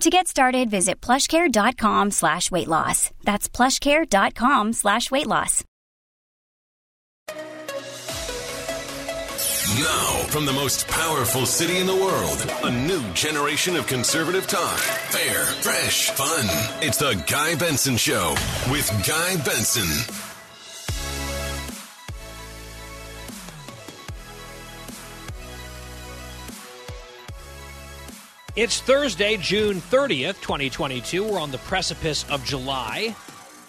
To get started, visit plushcare.com slash weight loss. That's plushcare.com slash weight loss. Now, from the most powerful city in the world, a new generation of conservative talk. Fair, fresh, fun. It's the Guy Benson Show with Guy Benson. It's Thursday, June 30th, 2022. We're on the precipice of July.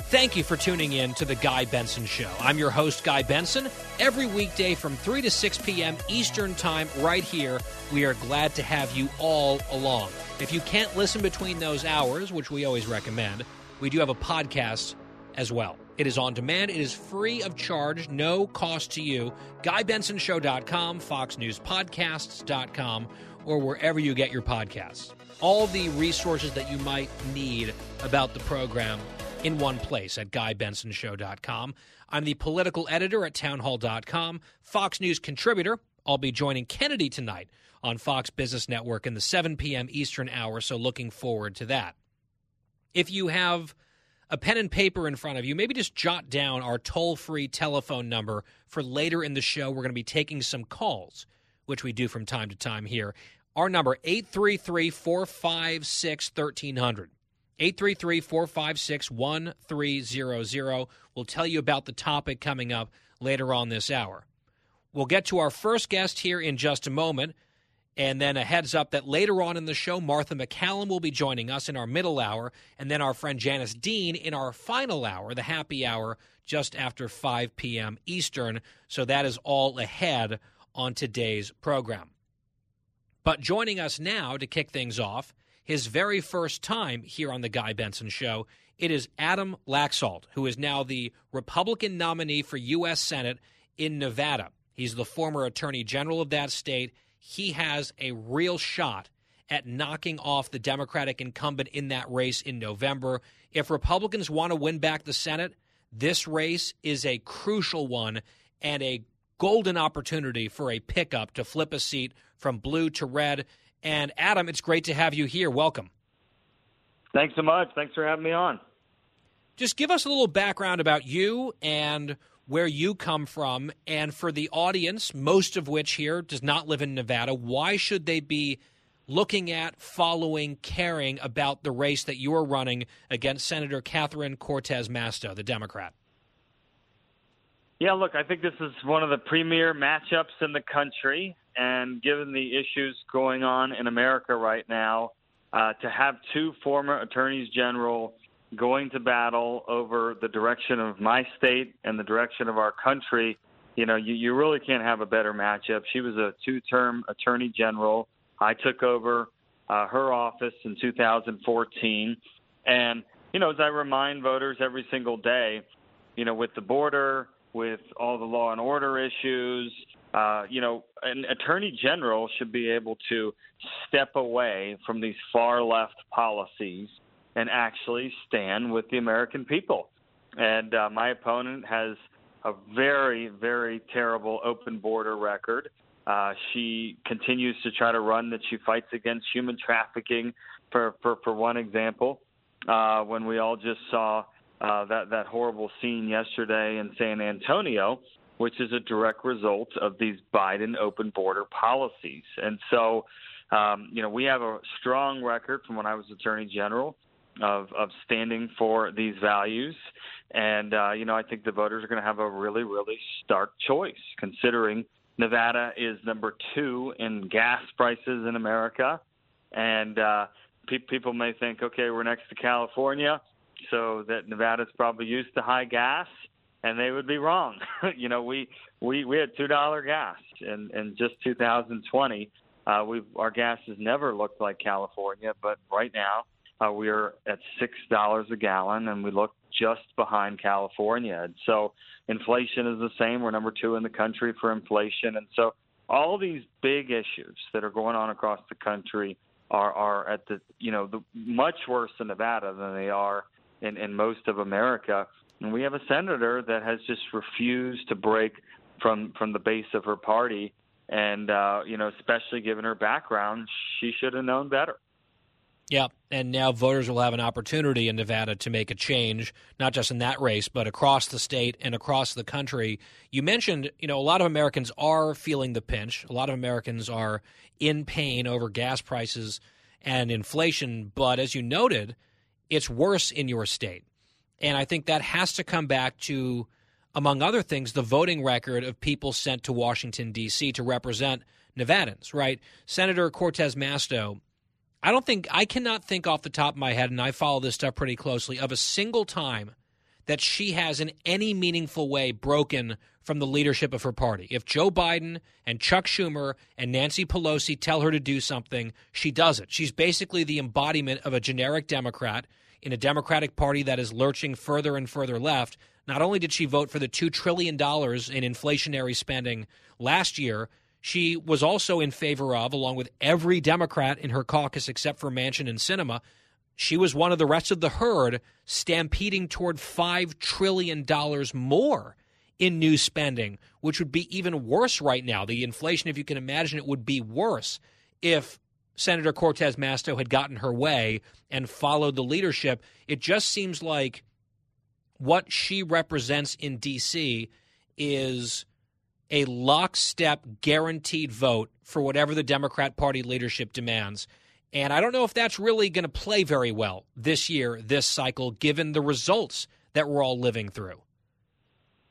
Thank you for tuning in to the Guy Benson Show. I'm your host, Guy Benson. Every weekday from 3 to 6 p.m. Eastern Time, right here, we are glad to have you all along. If you can't listen between those hours, which we always recommend, we do have a podcast as well. It is on demand, it is free of charge, no cost to you. GuyBensonShow.com, FoxNewsPodcasts.com or wherever you get your podcasts. All the resources that you might need about the program in one place at GuyBensonShow.com. I'm the political editor at Townhall.com, Fox News contributor. I'll be joining Kennedy tonight on Fox Business Network in the 7 p.m. Eastern hour, so looking forward to that. If you have a pen and paper in front of you, maybe just jot down our toll free telephone number for later in the show. We're going to be taking some calls, which we do from time to time here. Our number 833-456-1300. 833-456-1300. We'll tell you about the topic coming up later on this hour. We'll get to our first guest here in just a moment. And then a heads up that later on in the show, Martha McCallum will be joining us in our middle hour, and then our friend Janice Dean in our final hour, the happy hour, just after 5 p.m. Eastern. So that is all ahead on today's program. But joining us now to kick things off, his very first time here on the Guy Benson Show, it is Adam Laxalt, who is now the Republican nominee for U.S. Senate in Nevada. He's the former Attorney General of that state. He has a real shot at knocking off the Democratic incumbent in that race in November. If Republicans want to win back the Senate, this race is a crucial one and a golden opportunity for a pickup to flip a seat from blue to red. And Adam, it's great to have you here. Welcome. Thanks so much. Thanks for having me on. Just give us a little background about you and where you come from. And for the audience, most of which here does not live in Nevada, why should they be looking at, following, caring about the race that you are running against Senator Catherine Cortez Masto, the Democrat? Yeah, look, I think this is one of the premier matchups in the country. And given the issues going on in America right now, uh, to have two former attorneys general going to battle over the direction of my state and the direction of our country, you know, you, you really can't have a better matchup. She was a two term attorney general. I took over uh, her office in 2014. And, you know, as I remind voters every single day, you know, with the border, with all the law and order issues, uh, you know, an attorney general should be able to step away from these far left policies and actually stand with the American people. And uh, my opponent has a very, very terrible open border record. Uh, she continues to try to run that she fights against human trafficking, for, for, for one example, uh, when we all just saw uh, that, that horrible scene yesterday in San Antonio which is a direct result of these Biden open border policies. And so, um, you know, we have a strong record from when I was Attorney General of of standing for these values. And uh, you know, I think the voters are going to have a really, really stark choice, considering Nevada is number two in gas prices in America, and uh, pe- people may think, okay, we're next to California, so that Nevada's probably used to high gas, and they would be wrong. you know, we we we had two dollar gas in in just 2020. Uh, we our gas has never looked like California, but right now uh, we're at six dollars a gallon, and we look just behind California. And so inflation is the same. We're number two in the country for inflation, and so all these big issues that are going on across the country are are at the you know the much worse in Nevada than they are in in most of America. And we have a senator that has just refused to break from from the base of her party, and uh, you know, especially given her background, she should have known better. Yeah, and now voters will have an opportunity in Nevada to make a change, not just in that race, but across the state and across the country. You mentioned, you know, a lot of Americans are feeling the pinch. A lot of Americans are in pain over gas prices and inflation, but as you noted, it's worse in your state. And I think that has to come back to, among other things, the voting record of people sent to Washington, D.C. to represent Nevadans, right? Senator Cortez Masto I don't think I cannot think off the top of my head, and I follow this stuff pretty closely, of a single time that she has in any meaningful way broken from the leadership of her party. If Joe Biden and Chuck Schumer and Nancy Pelosi tell her to do something, she does it. She's basically the embodiment of a generic Democrat in a Democratic Party that is lurching further and further left. Not only did she vote for the $2 trillion in inflationary spending last year, she was also in favor of, along with every Democrat in her caucus except for Manchin and Sinema, she was one of the rest of the herd stampeding toward $5 trillion more in new spending, which would be even worse right now. The inflation, if you can imagine it, would be worse if Senator Cortez Masto had gotten her way and followed the leadership. It just seems like what she represents in D.C. is a lockstep guaranteed vote for whatever the Democrat Party leadership demands. And I don't know if that's really going to play very well this year, this cycle, given the results that we're all living through.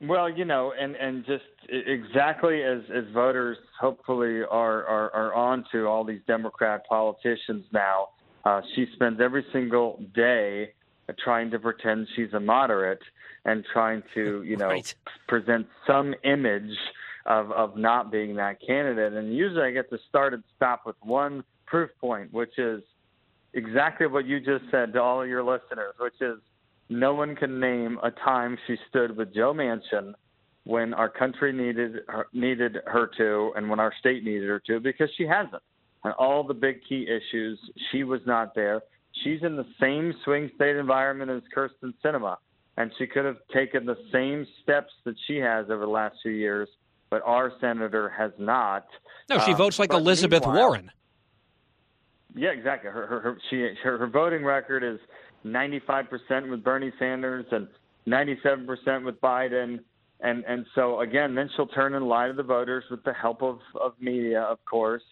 Well, you know, and, and just exactly as, as voters hopefully are, are, are on to all these Democrat politicians now, uh, she spends every single day trying to pretend she's a moderate and trying to, you know, right. present some image of of not being that candidate. And usually I get to start and stop with one proof point, which is exactly what you just said to all of your listeners, which is no one can name a time she stood with Joe Manchin when our country needed her, needed her to, and when our state needed her to, because she hasn't. And all the big key issues, she was not there. She's in the same swing state environment as Kyrsten Sinema, and she could have taken the same steps that she has over the last few years but our senator has not. No, she um, votes like Elizabeth Warren. Yeah, exactly. Her her her, she, her her voting record is 95% with Bernie Sanders and 97% with Biden. And and so again, then she'll turn and lie to the voters with the help of of media, of course.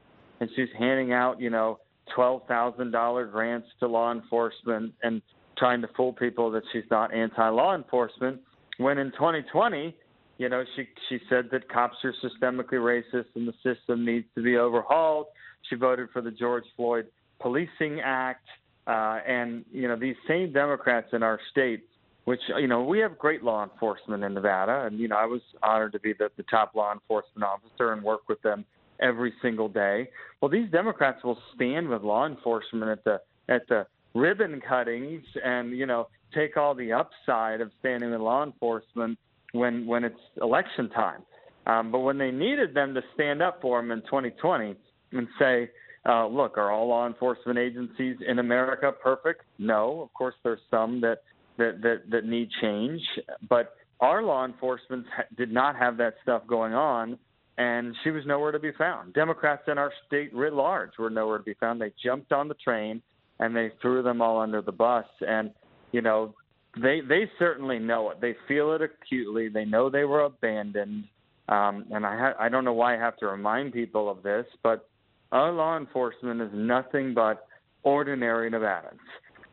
And she's handing out, you know, twelve thousand dollar grants to law enforcement and trying to fool people that she's not anti law enforcement. When in 2020 you know, she she said that cops are systemically racist and the system needs to be overhauled. She voted for the George Floyd Policing Act, uh, and you know these same Democrats in our state, which you know we have great law enforcement in Nevada, and you know I was honored to be the, the top law enforcement officer and work with them every single day. Well, these Democrats will stand with law enforcement at the at the ribbon cuttings and you know take all the upside of standing with law enforcement when when it's election time. Um, but when they needed them to stand up for them in 2020 and say, uh, "Look, are all law enforcement agencies in America perfect?" No, of course there's some that that that, that need change, but our law enforcement did not have that stuff going on, and she was nowhere to be found. Democrats in our state writ large were nowhere to be found. They jumped on the train and they threw them all under the bus, and you know they they certainly know it. They feel it acutely. They know they were abandoned. Um, and I ha- I don't know why I have to remind people of this, but our law enforcement is nothing but ordinary Nevadans.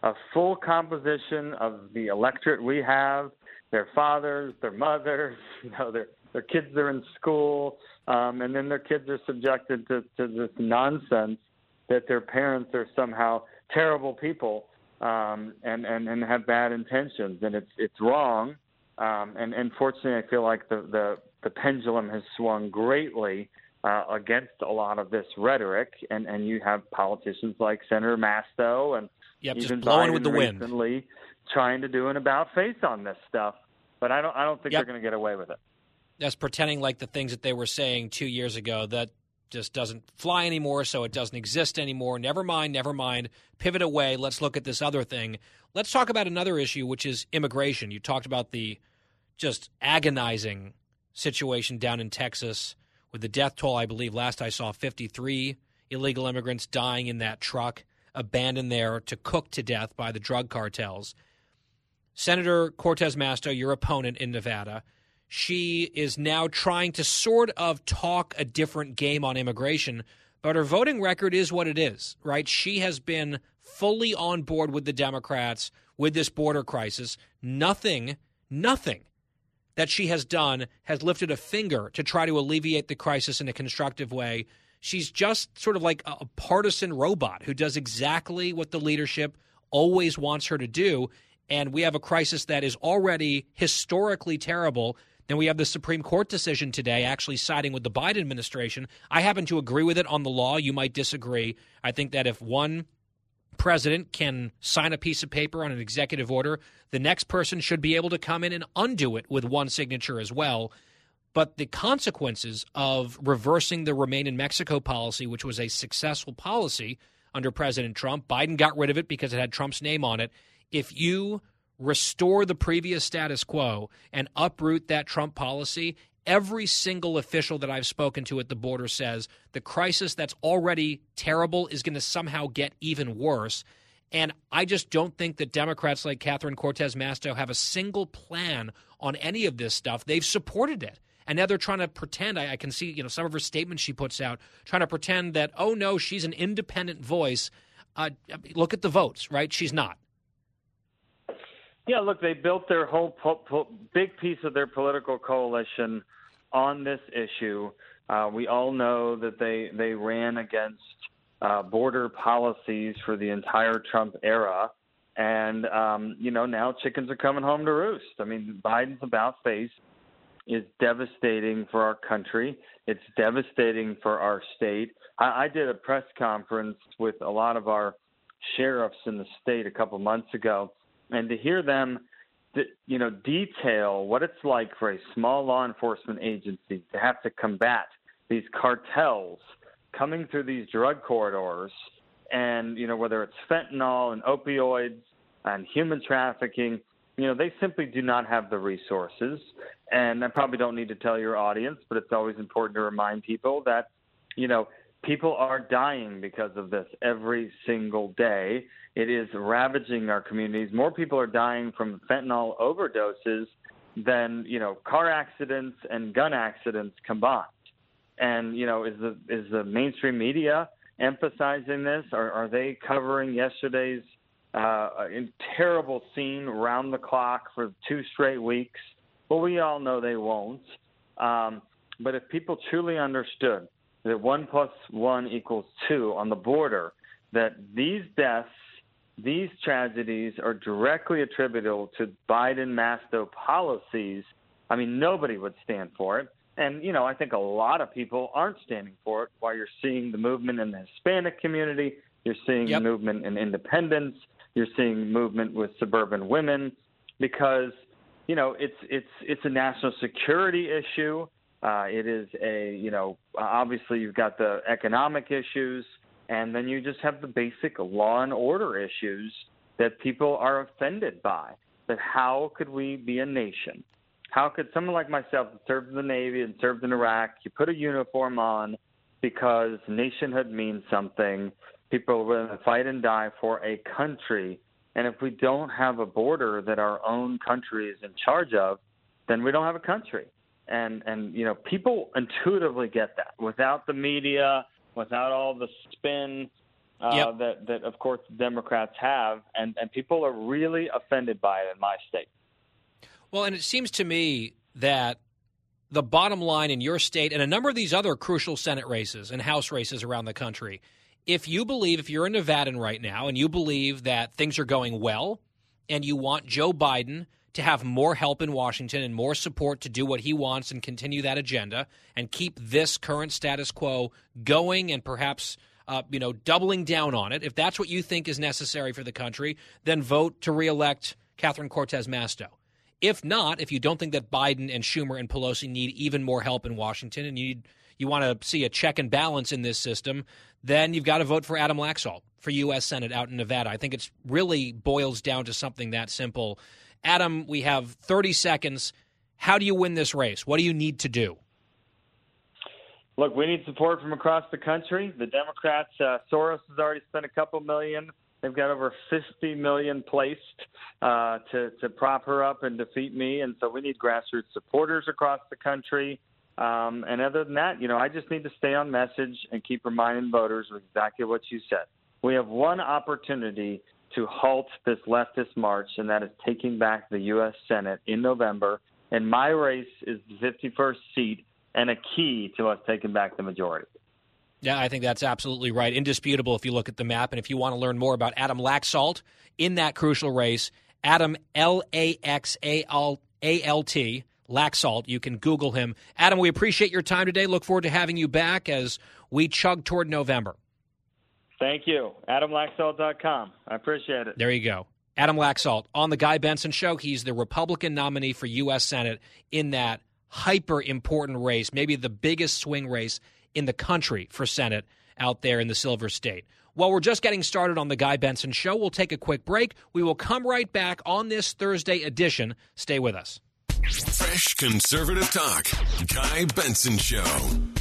a full composition of the electorate we have, their fathers, their mothers, you know, their their kids are in school, um, and then their kids are subjected to, to this nonsense that their parents are somehow terrible people um, and, and and have bad intentions, and it's it's wrong. Um, and unfortunately, I feel like the the, the pendulum has swung greatly uh, against a lot of this rhetoric, and and you have politicians like Senator Masto and yep, even just blowing Biden with the recently wind. trying to do an about face on this stuff. But I don't I don't think Yep. they're going to get away with it. That's pretending like the things that they were saying two years ago that just doesn't fly anymore, so it doesn't exist anymore. Never mind, never mind. Pivot away. Let's look at this other thing. Let's talk about another issue, which is immigration. You talked about the just agonizing situation down in Texas with the death toll. I believe last I saw 53 illegal immigrants dying in that truck, abandoned there to cook to death by the drug cartels. Senator Cortez Masto, your opponent in Nevada, she is now trying to sort of talk a different game on immigration, but her voting record is what it is, right? She has been fully on board with the Democrats with this border crisis. Nothing, nothing that she has done has lifted a finger to try to alleviate the crisis in a constructive way. She's just sort of like a partisan robot who does exactly what the leadership always wants her to do. And we have a crisis that is already historically terrible. Then we have the Supreme Court decision today actually siding with the Biden administration. I happen to agree with it on the law. You might disagree. I think that if one president can sign a piece of paper on an executive order, the next person should be able to come in and undo it with one signature as well. But the consequences of reversing the Remain in Mexico policy, which was a successful policy under President Trump, Biden got rid of it because it had Trump's name on it. If you restore the previous status quo and uproot that Trump policy, every single official that I've spoken to at the border says the crisis that's already terrible is going to somehow get even worse. And I just don't think that Democrats like Catherine Cortez Masto have a single plan on any of this stuff. They've supported it. And now they're trying to pretend. I, I can see, you know, some of her statements she puts out, trying to pretend that, oh no, she's an independent voice. Uh, look at the votes, right? She's not. Yeah, look, they built their whole po- po- big piece of their political coalition on this issue. Uh, we all know that they they ran against uh, border policies for the entire Trump era, and um, you know now chickens are coming home to roost. I mean, Biden's about face is devastating for our country. It's devastating for our state. I, I did a press conference with a lot of our sheriffs in the state a couple months ago, and to hear them, you know, detail what it's like for a small law enforcement agency to have to combat these cartels coming through these drug corridors, and you know whether it's fentanyl and opioids and human trafficking, you know, they simply do not have the resources. And I probably don't need to tell your audience, but it's always important to remind people that, you know, people are dying because of this every single day. It is ravaging our communities. More people are dying from fentanyl overdoses than, you know, car accidents and gun accidents combined. And, you know, is the is the mainstream media emphasizing this? Are are they covering yesterday's uh, terrible scene round the clock for two straight weeks? Well, we all know they won't. Um, but if people truly understood that one plus one equals two on the border, that these deaths, these tragedies are directly attributable to Biden Masto policies, I mean, nobody would stand for it. And, you know, I think a lot of people aren't standing for it while you're seeing the movement in the Hispanic community, you're seeing Yep. movement in independence, you're seeing movement with suburban women because, you know, it's it's it's a national security issue. Uh, it is a, you know, obviously you've got the economic issues, and then you just have the basic law and order issues that people are offended by. That how could we be a nation? How could someone like myself that served in the Navy and served in Iraq, you put a uniform on because nationhood means something. People will fight and die for a country. And if we don't have a border that our own country is in charge of, then we don't have a country and and you know people intuitively get that without the media without all the spin uh, Yep. that that of course Democrats have, and and people are really offended by it in my state. Well, and it seems to me that the bottom line in your state and a number of these other crucial Senate races and House races around the country, if you believe, if you're a Nevadan right now and you believe that things are going well and you want Joe Biden to have more help in Washington and more support to do what he wants and continue that agenda and keep this current status quo going and perhaps uh, you know doubling down on it, if that's what you think is necessary for the country, then vote to reelect Catherine Cortez Masto. If not, if you don't think that Biden and Schumer and Pelosi need even more help in Washington and you need, you want to see a check and balance in this system, then you've got to vote for Adam Laxalt for U.S. Senate out in Nevada. I think it really boils down to something that simple. Adam, we have 30 seconds. How do you win this race? What do you need to do? Look, we need support from across the country. The Democrats, uh, Soros has already spent a couple million. They've got over 50 million placed uh, to to prop her up and defeat me, and so we need grassroots supporters across the country. Um, and other than that, you know, I just need to stay on message and keep reminding voters exactly what you said. We have one opportunity to halt this leftist march, and that is taking back the U.S. Senate in November. And my race is the 51st seat and a key to us taking back the majority. Yeah, I think that's absolutely right. Indisputable if you look at the map. And if you want to learn more about Adam Laxalt in that crucial race, Adam L A X A L T, Laxalt, you can Google him. Adam, we appreciate your time today. Look forward to having you back as we chug toward November. Thank you. AdamLaxalt.com. I appreciate it. There you go. Adam Laxalt on the Guy Benson Show. He's the Republican nominee for U.S. Senate in that hyper important race, maybe the biggest swing race in the country for Senate out there in the Silver State. Well, we're just getting started on the Guy Benson Show. We'll take a quick break. We will come right back on this Thursday edition. Stay with us. Fresh conservative talk. Guy Benson Show.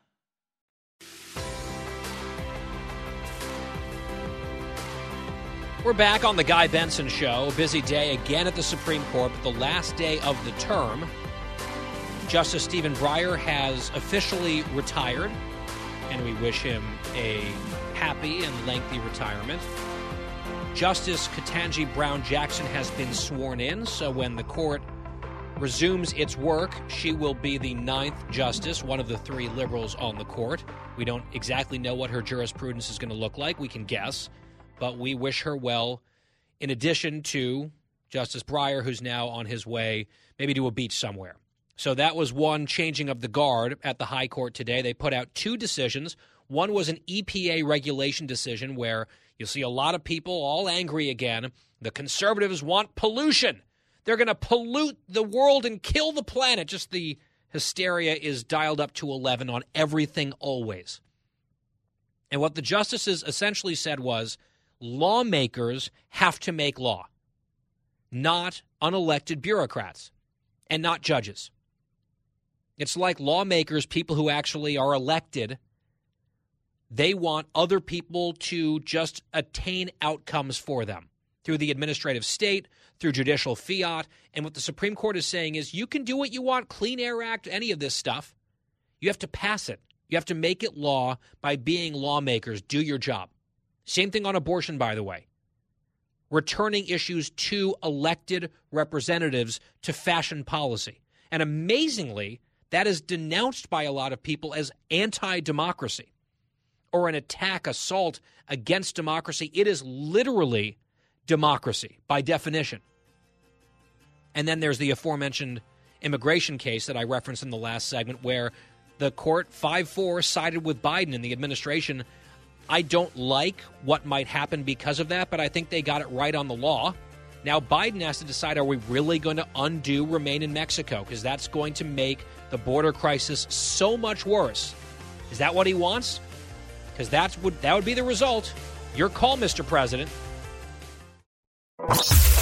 We're back on the Guy Benson Show. Busy day again at the Supreme Court, but the last day of the term. Justice Stephen Breyer has officially retired, and we wish him a happy and lengthy retirement. Justice Ketanji Brown Jackson has been sworn in, so when the court resumes its work, she will be the ninth justice, one of the three liberals on the court. We don't exactly know what her jurisprudence is going to look like. We can guess, but we wish her well, in addition to Justice Breyer, who's now on his way maybe to a beach somewhere. So that was one changing of the guard at the High Court today. They put out two decisions. One was an EPA regulation decision where you'll see a lot of people all angry again. The conservatives want pollution. They're going to pollute the world and kill the planet. Just the hysteria is dialed up to 11 on everything always. And what the justices essentially said was lawmakers have to make law, not unelected bureaucrats and not judges. It's like lawmakers, people who actually are elected, they want other people to just attain outcomes for them through the administrative state, through judicial fiat. And what the Supreme Court is saying is you can do what you want, Clean Air Act, any of this stuff. You have to pass it. You have to make it law by being lawmakers. Do your job. Same thing on abortion, by the way. Returning issues to elected representatives to fashion policy. And amazingly, that is denounced by a lot of people as anti democracy or an attack, assault against democracy. It is literally democracy by definition. And then there's the aforementioned immigration case that I referenced in the last segment where the court 5 4 sided with Biden and the administration. I don't like what might happen because of that, but I think they got it right on the law. Now, Biden has to decide are we really going to undo remain in Mexico? Because that's going to make the border crisis so much worse. Is that what he wants? Because that's would that would be the result. Your call, Mr. President.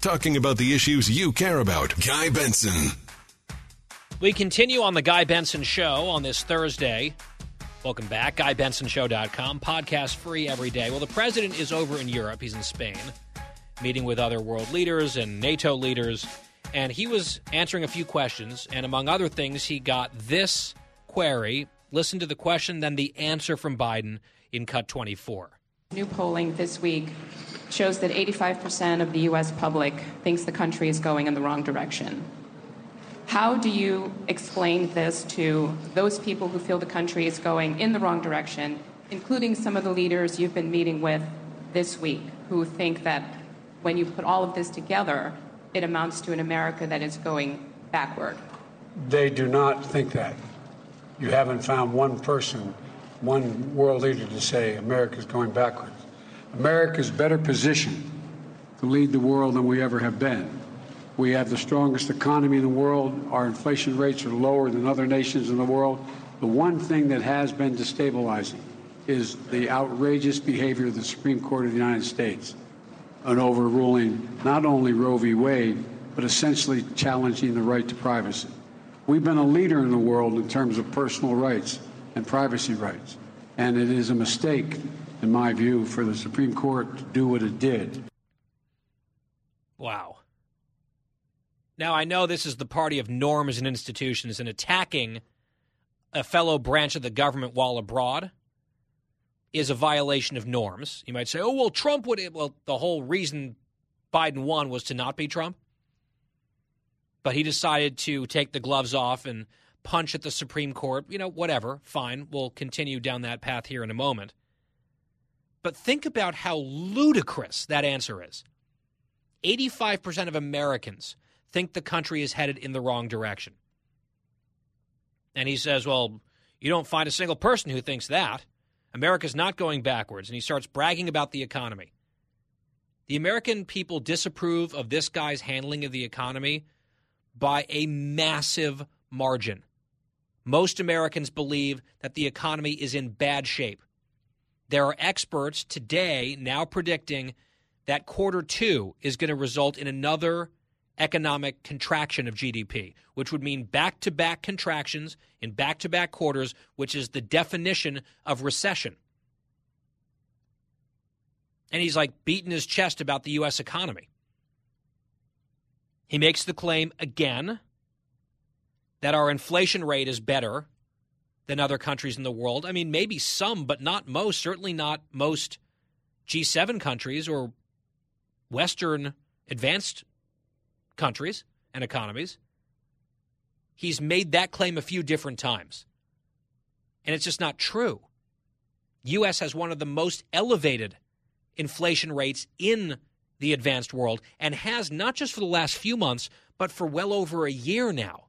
Talking about the issues you care about. Guy Benson. We continue on the Guy Benson Show on this Thursday. Welcome back. GuyBensonShow.com. Podcast free every day. Well, the president is over in Europe. He's in Spain, meeting with other world leaders and NATO leaders. And he was answering a few questions. And among other things, he got this query. Listen to the question, then the answer from Biden in cut 24. New polling this week shows that 85% of the U.S. public thinks the country is going in the wrong direction. How do you explain this to those people who feel the country is going in the wrong direction, including some of the leaders you've been meeting with this week, who think that when you put all of this together, it amounts to an America that is going backward? They do not think that. You haven't found one person, one world leader to say America is going backwards. America is better positioned to lead the world than we ever have been. We have the strongest economy in the world. Our inflation rates are lower than other nations in the world. The one thing that has been destabilizing is the outrageous behavior of the Supreme Court of the United States on overruling not only Roe v. Wade, but essentially challenging the right to privacy. We've been a leader in the world in terms of personal rights and privacy rights. And it is a mistake in my view, for the Supreme Court to do what it did. Wow. Now, I know this is the party of norms and institutions, and attacking a fellow branch of the government while abroad is a violation of norms. You might say, oh, well, Trump would. Well, the whole reason Biden won was to not be Trump. But he decided to take the gloves off and punch at the Supreme Court. You know, whatever. Fine. We'll continue down that path here in a moment. But think about how ludicrous that answer is. 85% of Americans think the country is headed in the wrong direction. And he says, Well, you don't find a single person who thinks that. America's not going backwards. And he starts bragging about the economy. The American people disapprove of this guy's handling of the economy by a massive margin. Most Americans believe that the economy is in bad shape. There are experts today now predicting that quarter two is going to result in another economic contraction of GDP, which would mean back to back contractions in back to back quarters, which is the definition of recession. And he's like beating his chest about the U.S. economy. He makes the claim again that our inflation rate is better than other countries in the world. I mean, maybe some, but not most. Certainly not most G7 countries or Western advanced countries and economies. He's made that claim a few different times. And it's just not true. US has one of the most elevated inflation rates in the advanced world and has not just for the last few months, but for well over a year now.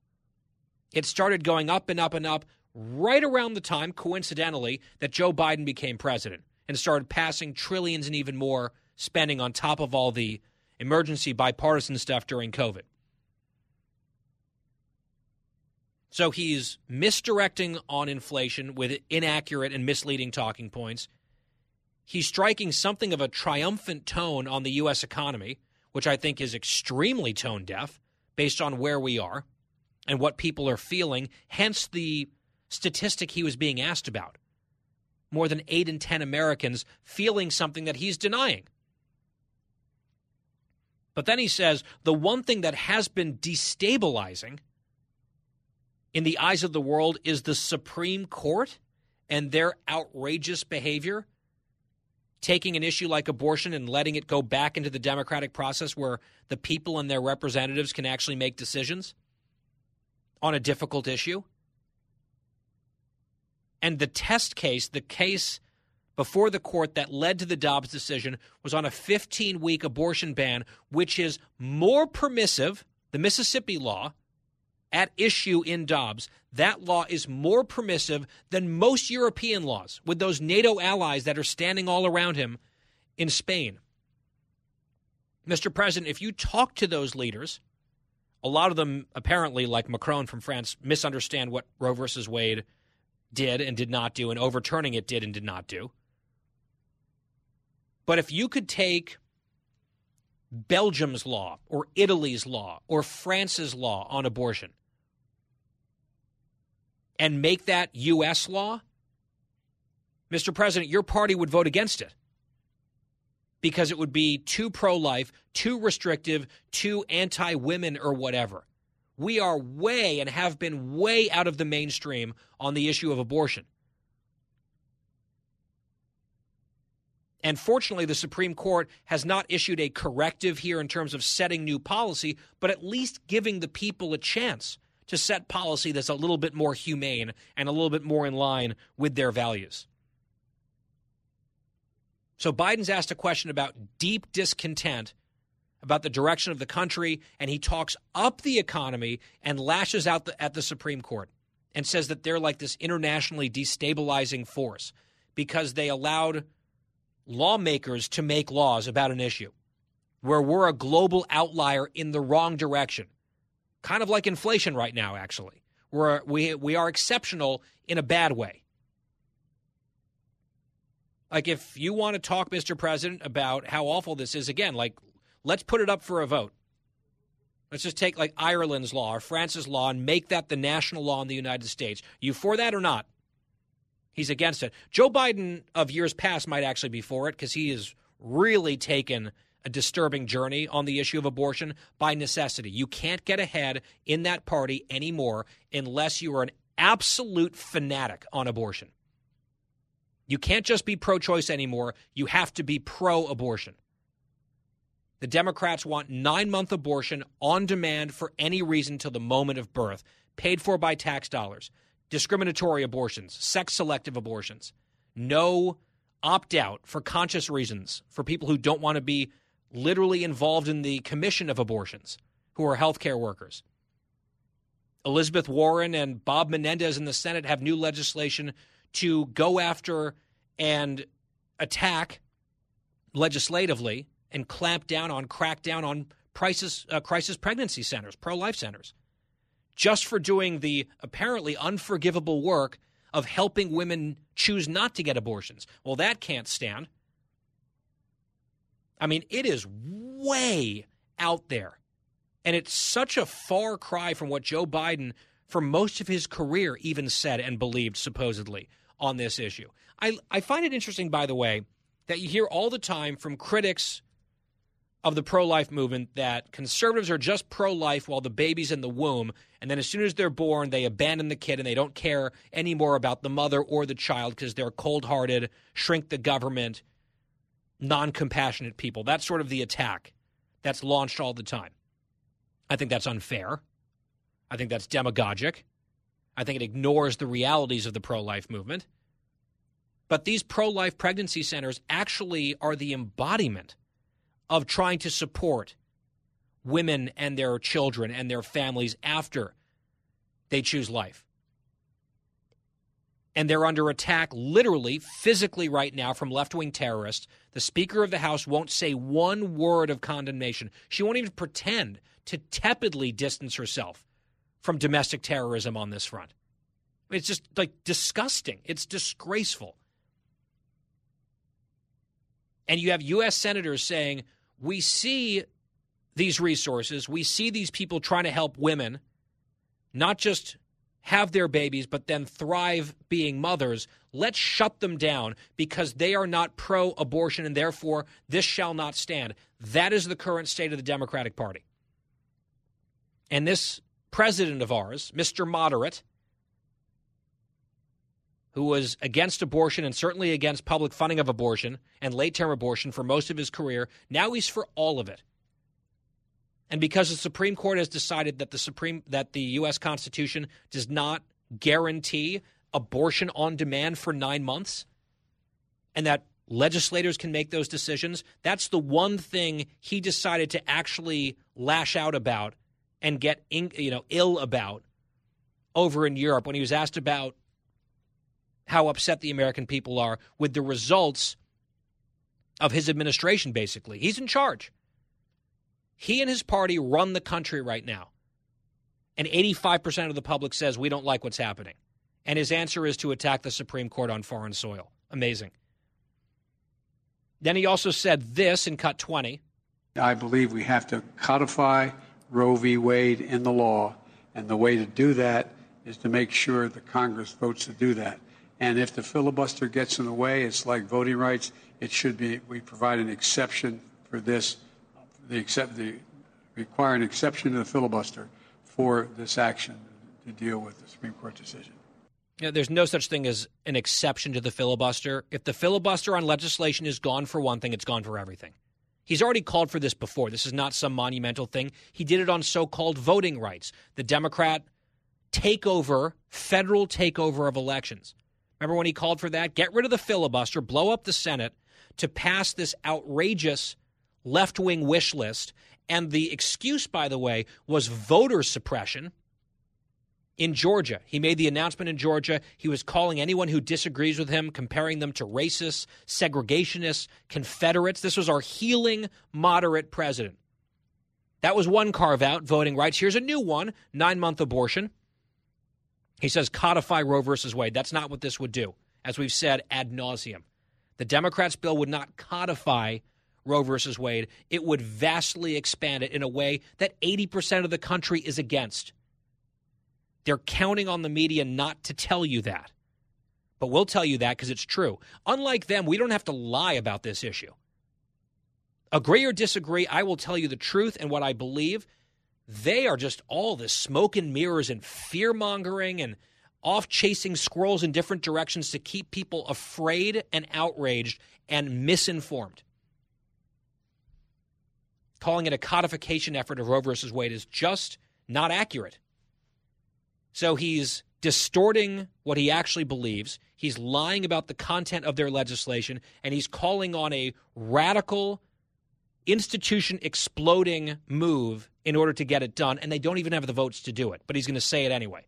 It started going up and up and up right around the time, coincidentally, that Joe Biden became president and started passing trillions and even more spending on top of all the emergency bipartisan stuff during COVID. So he's misdirecting on inflation with inaccurate and misleading talking points. He's striking something of a triumphant tone on the U.S. economy, which I think is extremely tone deaf based on where we are and what people are feeling, hence the statistic he was being asked about. More than 8 in 10 Americans feeling something that he's denying. But then he says the one thing that has been destabilizing in the eyes of the world is the Supreme Court and their outrageous behavior, taking an issue like abortion and letting it go back into the democratic process where the people and their representatives can actually make decisions on a difficult issue. And the test case, the case before the court that led to the Dobbs decision, was on a 15 week abortion ban, which is more permissive, the Mississippi law at issue in Dobbs. That law is more permissive than most European laws with those NATO allies that are standing all around him in Spain. Mr. President, if you talk to those leaders, a lot of them apparently, like Macron from France, misunderstand what Roe versus Wade did and did not do, and overturning it did and did not do. But if you could take Belgium's law or Italy's law or France's law on abortion and make that U.S. law, Mr. President, your party would vote against it because it would be too pro life, too restrictive, too anti women, or whatever. We are way and have been way out of the mainstream on the issue of abortion. And fortunately, the Supreme Court has not issued a corrective here in terms of setting new policy, but at least giving the people a chance to set policy that's a little bit more humane and a little bit more in line with their values. So Biden's asked a question about deep discontent about the direction of the country, and he talks up the economy and lashes out the, at the Supreme Court and says that they're like this internationally destabilizing force because they allowed lawmakers to make laws about an issue where we're a global outlier in the wrong direction. Kind of like inflation right now, actually. We're, we, we are exceptional in a bad way. Like, if you want to talk, Mr. President, about how awful this is, again, like, let's put it up for a vote. Let's just take, like, Ireland's law or France's law and make that the national law in the United States. You for that or not? He's against it. Joe Biden of years past might actually be for it because he has really taken a disturbing journey on the issue of abortion by necessity. You can't get ahead in that party anymore unless you are an absolute fanatic on abortion. You can't just be pro choice anymore. You have to be pro abortion. The Democrats want nine month abortion on demand for any reason till the moment of birth, paid for by tax dollars discriminatory abortions, sex selective abortions, no opt out for conscious reasons for people who don't want to be literally involved in the commission of abortions, who are healthcare workers. Elizabeth Warren and Bob Menendez in the Senate have new legislation to go after and attack legislatively and clamp down on, crack down on crisis, uh, crisis pregnancy centers, pro life centers just for doing the apparently unforgivable work of helping women choose not to get abortions. Well, that can't stand. I mean, it is way out there. And it's such a far cry from what Joe Biden, for most of his career, even said and believed, supposedly, on this issue. I, I find it interesting, by the way, that you hear all the time from critics of the pro life movement that conservatives are just pro life while the baby's in the womb. And then as soon as they're born, they abandon the kid and they don't care anymore about the mother or the child because they're cold hearted, shrink the government, non compassionate people. That's sort of the attack that's launched all the time. I think that's unfair. I think that's demagogic. I think it ignores the realities of the pro life movement. But these pro life pregnancy centers actually are the embodiment of trying to support women and their children and their families after they choose life. And they're under attack, literally, physically, right now from left wing terrorists. The Speaker of the House won't say one word of condemnation. She won't even pretend to tepidly distance herself from domestic terrorism on this front. It's just like disgusting. It's disgraceful. And you have U.S. senators saying, we see these resources, we see these people trying to help women not just have their babies, but then thrive being mothers. Let's shut them down because they are not pro abortion and therefore this shall not stand. That is the current state of the Democratic Party. And this president of ours, Mr. Moderate, who was against abortion and certainly against public funding of abortion and late term abortion for most of his career. Now he's for all of it. And because the Supreme Court has decided that the Supreme that the US Constitution does not guarantee abortion on demand for nine months and that legislators can make those decisions. That's the one thing he decided to actually lash out about and get you know ill about over in Europe when he was asked about how upset the American people are with the results of his administration basically. He's in charge. He and his party run the country right now. And 85% of the public says we don't like what's happening. And his answer is to attack the Supreme Court on foreign soil. Amazing. Then he also said this in cut 20. I believe we have to codify Roe v. Wade in the law. And the way to do that is to make sure the Congress votes to do that. And if the filibuster gets in the way, it's like voting rights. It should be, we provide an exception for this, the, accept, the require an exception to the filibuster for this action to deal with the Supreme Court decision. Know, there's no such thing as an exception to the filibuster. If the filibuster on legislation is gone for one thing, it's gone for everything. He's already called for this before. This is not some monumental thing. He did it on so called voting rights, the Democrat takeover, federal takeover of elections. Remember when he called for that? Get rid of the filibuster, blow up the Senate to pass this outrageous left wing wish list and the excuse, by the way, was voter suppression in Georgia. He made the announcement in Georgia. He was calling anyone who disagrees with him, comparing them to racists, segregationists, Confederates. This was our healing, moderate president. That was one carve out, voting rights. Here's a new one nine month abortion. He says codify Roe versus Wade. That's not what this would do, as we've said ad nauseum. The Democrats' bill would not codify Roe versus Wade, it would vastly expand it in a way that 80% of the country is against. They're counting on the media not to tell you that. But we'll tell you that because it's true. Unlike them, we don't have to lie about this issue. Agree or disagree, I will tell you the truth and what I believe. They are just all this smoke and mirrors and fear mongering and off chasing squirrels in different directions to keep people afraid and outraged and misinformed calling it a codification effort of Roe versus Wade is just not accurate. So he's distorting what he actually believes. He's lying about the content of their legislation, and he's calling on a radical, institution exploding move in order to get it done. And they don't even have the votes to do it, but he's going to say it anyway.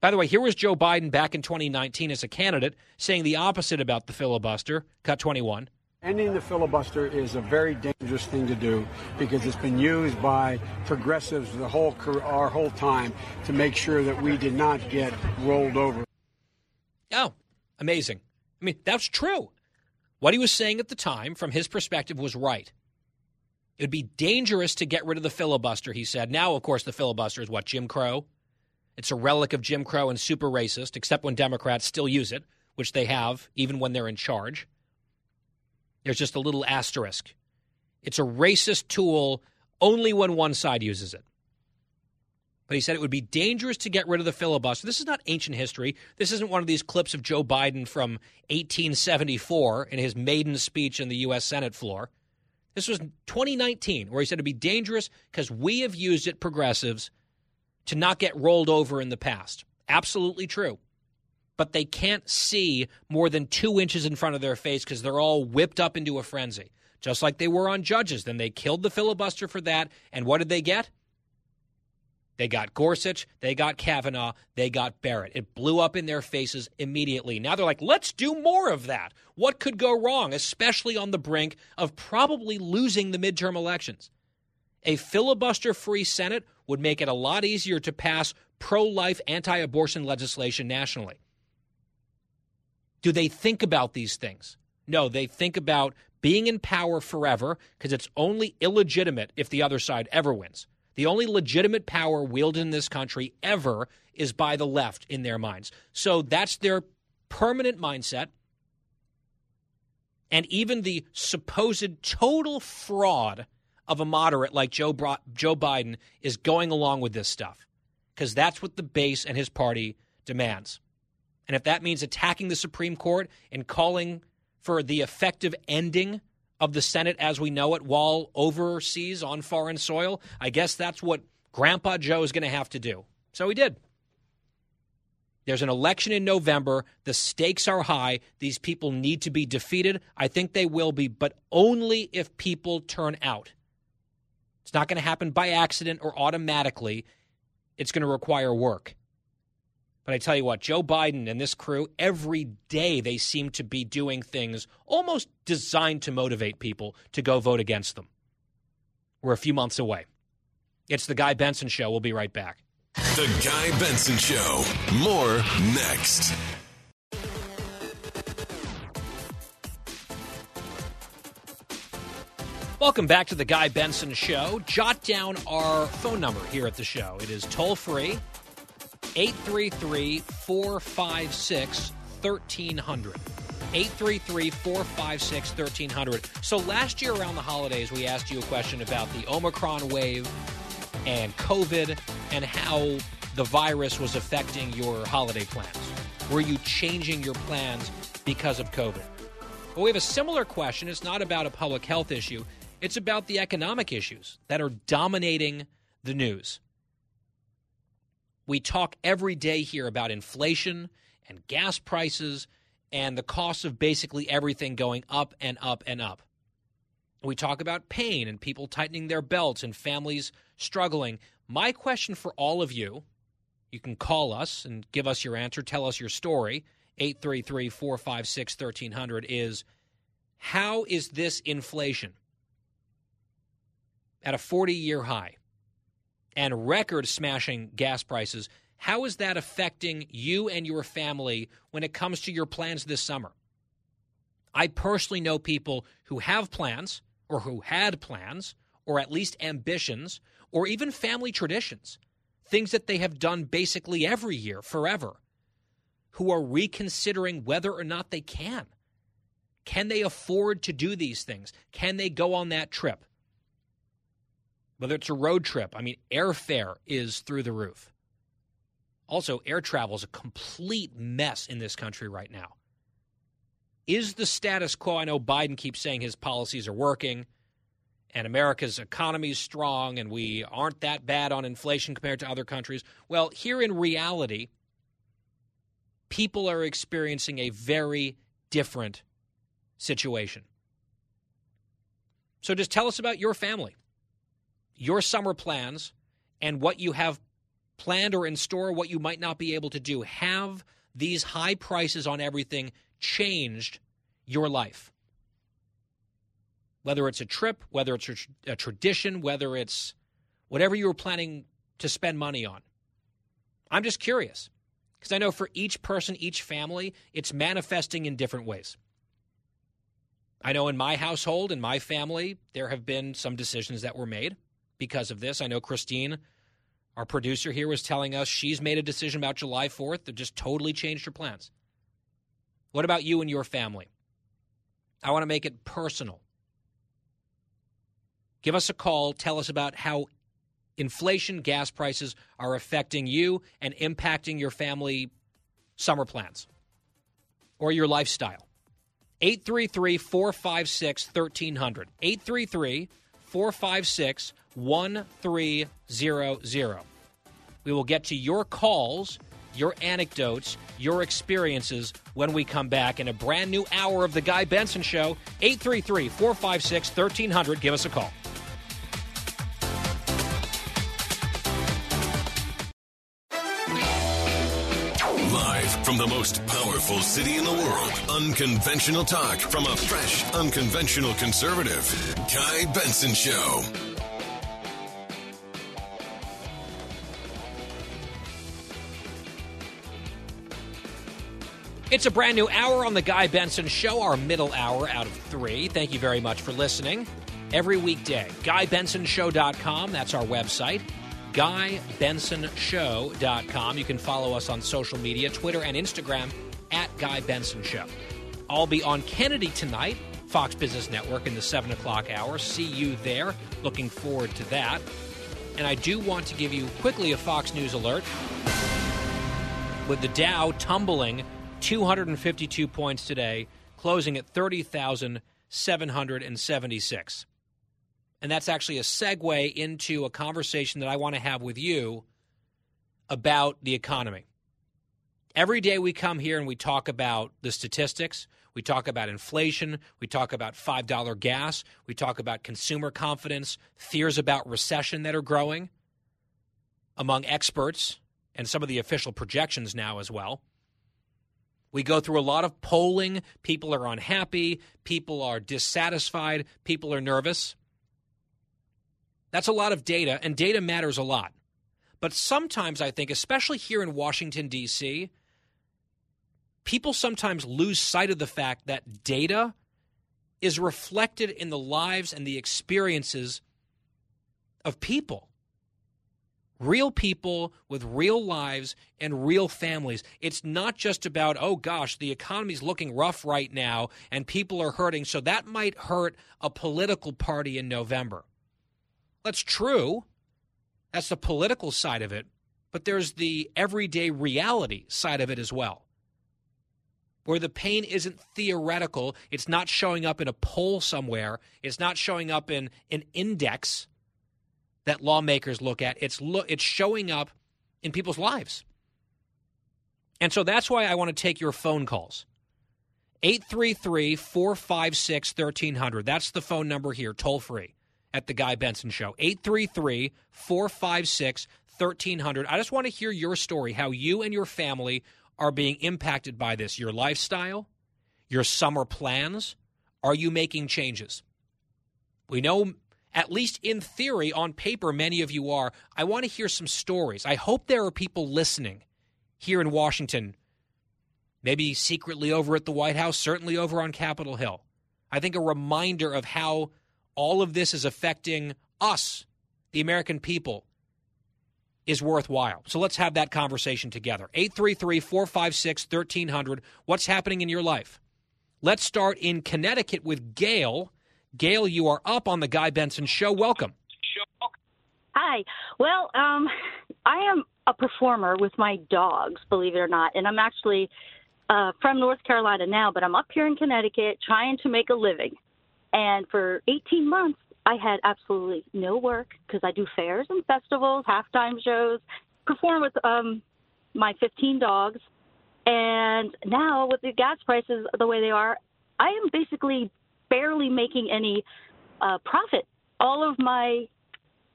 By the way, here was Joe Biden back in 2019 as a candidate saying the opposite about the filibuster, cut 21. Ending the filibuster is a very dangerous thing to do because it's been used by progressives the whole our whole time to make sure that we did not get rolled over. Oh, amazing. I mean, that's true. What he was saying at the time, from his perspective, was right. It would be dangerous to get rid of the filibuster, he said. Now, of course, the filibuster is what? Jim Crow? It's a relic of Jim Crow and super racist, except when Democrats still use it, which they have, even when they're in charge. There's just a little asterisk. It's a racist tool only when one side uses it. But he said it would be dangerous to get rid of the filibuster. This is not ancient history. This isn't one of these clips of Joe Biden from 1874 in his maiden speech in the U.S. Senate floor. This was 2019, where he said it'd be dangerous because we have used it, progressives, to not get rolled over in the past. Absolutely true but they can't see more than two inches in front of their face because they're all whipped up into a frenzy, just like they were on judges. Then they killed the filibuster for that. And what did they get? They got Gorsuch, they got Kavanaugh, they got Barrett. It blew up in their faces immediately. Now they're like, let's do more of that. What could go wrong, especially on the brink of probably losing the midterm elections? A filibuster free Senate would make it a lot easier to pass pro life anti abortion legislation nationally. Do they think about these things? No, they think about being in power forever because it's only illegitimate if the other side ever wins. The only legitimate power wielded in this country ever is by the left in their minds. So that's their permanent mindset. And even the supposed total fraud of a moderate like Joe, Bro- Joe Biden is going along with this stuff because that's what the base and his party demands. And if that means attacking the Supreme Court and calling for the effective ending of the Senate as we know it while overseas on foreign soil, I guess that's what Grandpa Joe is going to have to do. So he did. There's an election in November. The stakes are high. These people need to be defeated. I think they will be, but only if people turn out. It's not going to happen by accident or automatically. It's going to require work. But I tell you what, Joe Biden and this crew, every day they seem to be doing things almost designed to motivate people to go vote against them. We're a few months away. It's the Guy Benson Show. We'll be right back. The Guy Benson Show. More next. Welcome back to the Guy Benson Show. Jot down our phone number here at the show. It is toll free 833 456 1300. 833 456 1300. So last year around the holidays, we asked you a question about the Omicron wave and COVID and how the virus was affecting your holiday plans. Were you changing your plans because of COVID? Well, we have a similar question. It's not about a public health issue, it's about the economic issues that are dominating the news. We talk every day here about inflation and gas prices and the cost of basically everything going up and up and up. We talk about pain and people tightening their belts and families struggling. My question for all of you you can call us and give us your answer, tell us your story. 833 456 1300 is how is this inflation at a 40 year high and record smashing gas prices, how is that affecting you and your family when it comes to your plans this summer? I personally know people who have plans or who had plans or at least ambitions or even family traditions, things that they have done basically every year forever, who are reconsidering whether or not they can. Can they afford to do these things? Can they go on that trip? Whether it's a road trip. I mean, airfare is through the roof. Also, air travel is a complete mess in this country right now. Is the status quo? I know Biden keeps saying his policies are working and America's economy is strong and we aren't that bad on inflation compared to other countries. Well, here in reality, people are experiencing a very different situation. So just tell us about your family your summer plans and what you have planned or in store, what you might not be able to do. Have these high prices on everything changed your life? Whether it's a trip, whether it's a, tradition, whether it's whatever you were planning to spend money on. I'm just curious because I know for each person, each family, it's manifesting in different ways. I know in my household, in my family, there have been some decisions that were made because of this. I know Christine, our producer here, was telling us she's made a decision about July 4th that just totally changed her plans. What about you and your family? I want to make it personal. Give us a call. Tell us about how inflation, gas prices are affecting you and impacting your family summer plans or your lifestyle. 833 456 1300. 833 456 1300. We will get to your calls, your anecdotes, your experiences when we come back in a brand new hour of The Guy Benson Show. 833 456 1300. Give us a call. Live from the most powerful city in the world, unconventional talk from a fresh, unconventional conservative. Guy Benson Show. It's a brand new hour on the Guy Benson Show, our middle hour out of three. Thank you very much for listening. Every weekday, GuyBensonShow.com. That's our website. GuyBensonShow.com. You can follow us on social media, Twitter and Instagram at Guy Benson Show. I'll be on Kennedy tonight, Fox Business Network, in the 7 o'clock hour. See you there. Looking forward to that. And I do want to give you quickly a Fox News alert. With the Dow tumbling 252 points today, closing at 30,776. And that's actually a segue into a conversation that I want to have with you about the economy. Every day we come here and we talk about the statistics. We talk about inflation. We talk about $5 gas. We talk about consumer confidence, fears about recession that are growing among experts and some of the official projections now as well. We go through a lot of polling. People are unhappy. People are dissatisfied. People are nervous. That's a lot of data, and data matters a lot. But sometimes I think, especially here in Washington, D.C., people sometimes lose sight of the fact that data is reflected in the lives and the experiences of people. Real people with real lives and real families. It's not just about, oh gosh, the economy's looking rough right now and people are hurting, so that might hurt a political party in November. That's true. That's the political side of it. But there's the everyday reality side of it as well where the pain isn't theoretical. It's not showing up in a poll somewhere. It's not showing up in an index that lawmakers look at. It's lo- it's showing up in people's lives. And so that's why I want to take your phone calls. 833 456 1300. That's the phone number here, toll free at The Guy Benson Show. 833 456 1300. I just want to hear your story, how you and your family are being impacted by this? Your lifestyle, your summer plans? Are you making changes? We know, at least in theory, on paper, many of you are. I want to hear some stories. I hope there are people listening here in Washington, maybe secretly over at the White House, certainly over on Capitol Hill. I think a reminder of how all of this is affecting us, the American people, is worthwhile. So let's have that conversation together. 833 456 1300. What's happening in your life? Let's start in Connecticut with Gail. Gail, you are up on the Guy Benson Show. Welcome. Hi. Well, um, I am a performer with my dogs, believe it or not, and I'm actually uh, from North Carolina now, but I'm up here in Connecticut trying to make a living. And for 18 months, I had absolutely no work because I do fairs and festivals, halftime shows, perform with um, my 15 dogs. And now, with the gas prices the way they are, I am basically barely making any uh, profit. All of my,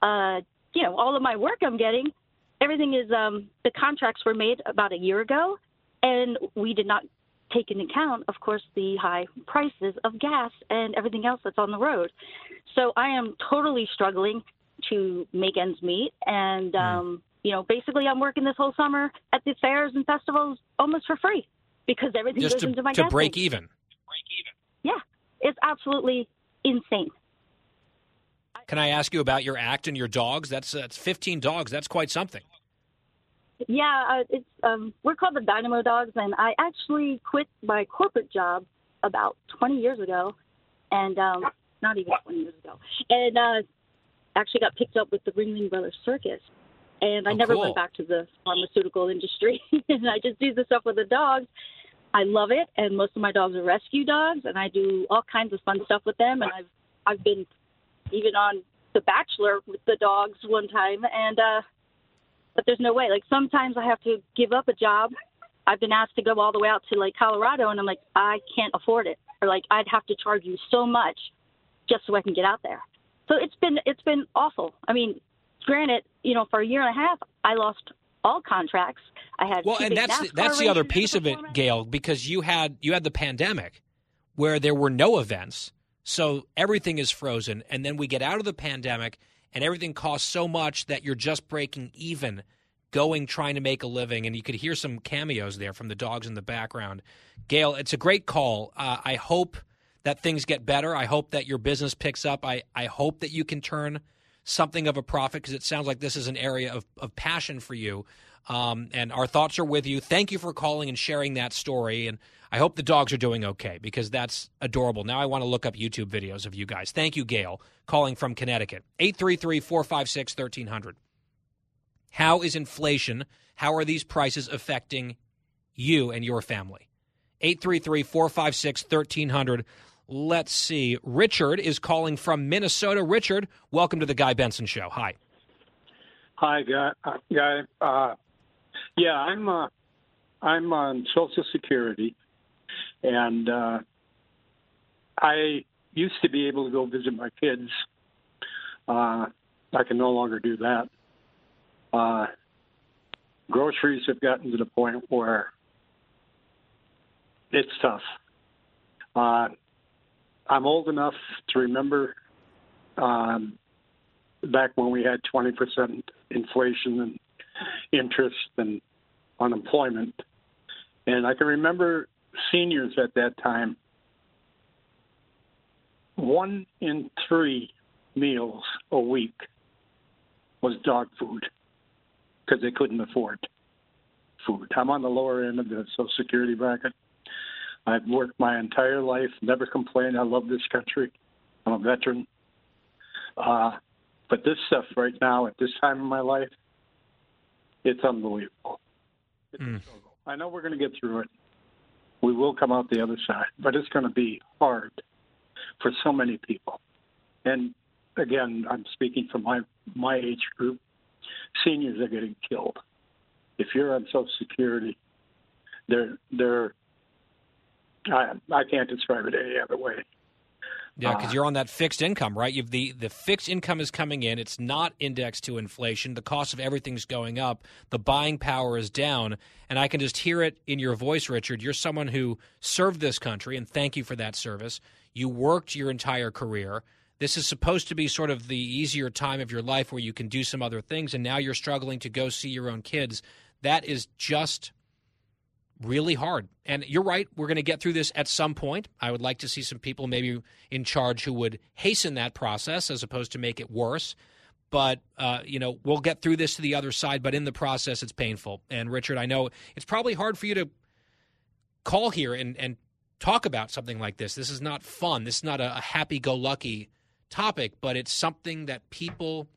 uh, you know, all of my work I'm getting, everything is um, the contracts were made about a year ago, and we did not take into account, of course, the high prices of gas and everything else that's on the road. So I am totally struggling to make ends meet. And, mm. um, you know, basically I'm working this whole summer at the fairs and festivals almost for free because everything Just goes to, into my to break even. Break even. Yeah, it's absolutely insane. Can I ask you about your act and your dogs? That's that's 15 dogs. That's quite something. Yeah, uh, it's um, we're called the Dynamo Dogs, and I actually quit my corporate job about 20 years ago, and um, not even 20 years ago, and uh, actually got picked up with the Ringling Brothers Circus, and I Oh, never cool. went back to the pharmaceutical industry, and I just do the stuff with the dogs. I love it, and most of my dogs are rescue dogs, and I do all kinds of fun stuff with them, and I've I've been even on The Bachelor with the dogs one time, and uh, but there's no way. Like sometimes I have to give up a job. I've been asked to go all the way out to like Colorado, and I'm like, I can't afford it, or like I'd have to charge you so much just so I can get out there. So it's been it's been awful. I mean, granted, you know, for a year and a half, I lost all contracts. I had Well, and that's NASCAR that's the other piece of it. Gail, because you had you had the pandemic where there were no events, so everything is frozen, and then we get out of the pandemic and everything costs so much that you're just breaking even going trying to make a living. And you could hear some cameos there from the dogs in the background. Gail it's a great call. Uh, i hope that things get better. I hope that your business picks up. I, I hope that you can turn something of a profit because it sounds like this is an area of, of passion for you. Um, and our thoughts are with you. Thank you for calling and sharing that story and i hope the dogs are doing okay because that's adorable. Now i want to look up youtube videos of you guys. Thank you gail calling from connecticut. 833-456-1300 how is inflation? How are these prices affecting you and your family? 833-456-1300 let's see richard is calling from minnesota richard welcome to the guy benson show hi Hi, guy. Uh, guy. Uh, yeah, I'm. Uh, I'm on Social Security, and uh, I used to be able to go visit my kids. Uh, I can no longer do that. Uh, groceries have gotten to the point where it's tough. Uh, I'm old enough to remember um, back when we had 20% inflation and interest and unemployment. And I can remember seniors at that time, one in three meals a week was dog food because they couldn't afford food. I'm on the lower end of the Social Security bracket. I've worked my entire life, never complained. I love this country. I'm a veteran. Uh, but this stuff right now, at this time in my life, it's unbelievable. It's Mm. I know we're going to get through it. We will come out the other side, but it's going to be hard for so many people. And again, I'm speaking from my my age group. Seniors are getting killed. If you're on Social Security, they're they're. I I can't describe it any other way. Yeah, because Uh, you're on that fixed income, right? You've the the fixed income is coming in. It's not indexed to inflation. The cost of everything's going up. The buying power is down, and I can just hear it in your voice, Richard. You're someone who served this country, and thank you for that service. You worked your entire career. This is supposed to be sort of the easier time of your life where you can do some other things, and now you're struggling to go see your own kids. That is just really hard. And you're right, we're going to get through this at some point. I would like to see some people maybe in charge who would hasten that process as opposed to make it worse. But, uh, you know, we'll get through this to the other side, but in the process, it's painful. And, Richard, I know it's probably hard for you to call here and, and talk about something like this. This is not fun. This is not a, a happy go lucky topic, but it's something that people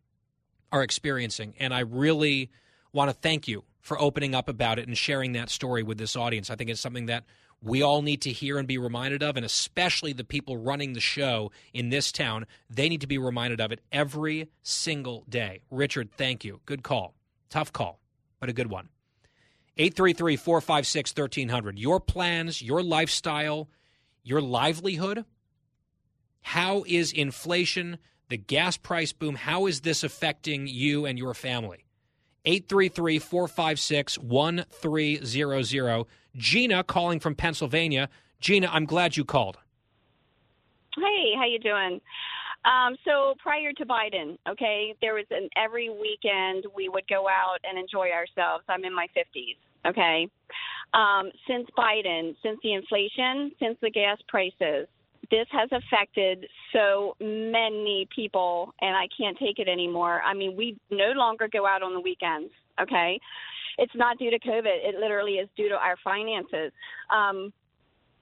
are experiencing. And I really want to thank you for opening up about it and sharing that story with this audience. I think it's something that we all need to hear and be reminded of, and especially the people running the show in this town. They need to be reminded of it every single day. Richard, thank you. Good call. Tough call, but a good one. 833 456 1300. Your plans, your lifestyle, your livelihood. How is inflation, the gas price boom, how is this affecting you and your family? 833 456 1300. Gina calling from Pennsylvania. Gina, I'm glad you called. Hey, how you doing? Um, so prior to Biden, okay, there was an every weekend we would go out and enjoy ourselves. I'm in my 50s, okay. Um, since Biden, since the inflation, since the gas prices, this has affected so many people, and I can't take it anymore. I mean, we no longer go out on the weekends, okay? It's not due to COVID. It literally is due to our finances. Um,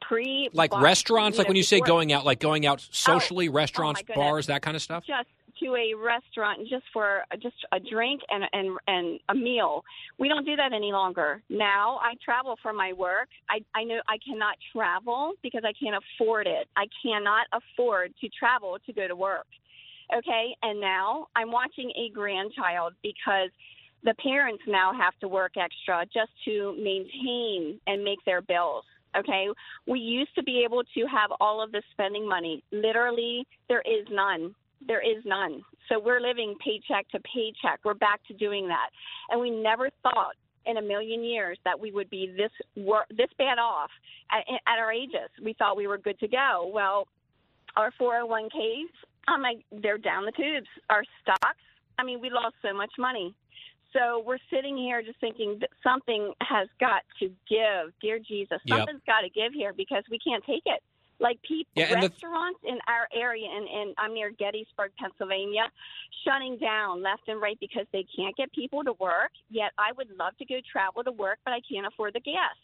pre Like restaurants, like when you say going out, like going out socially, restaurants, goodness. bars, that kind of stuff? just to a restaurant just for just a drink and and and a meal. We don't do that any longer. Now I travel for my work. I I know I cannot travel because I can't afford it. I cannot afford to travel to go to work. Okay? And now I'm watching a grandchild because the parents now have to work extra just to maintain and make their bills. Okay, we used to be able to have all of the spending money. Literally, there is none. There is none. So we're living paycheck to paycheck. We're back to doing that, and we never thought in a million years that we would be this wor- this bad off at, at our ages. We thought we were good to go. Well, our 401ks, I'm like, they're down the tubes. Our stocks, I mean, we lost so much money. So we're sitting here just thinking that something has got to give. Dear Jesus, Yep. something's got to give here because we can't take it. Like people, Yeah, and the- restaurants in our area, and, and I'm near Gettysburg, Pennsylvania, shutting down left and right because they can't get people to work. Yet I would love to go travel to work, but I can't afford the gas.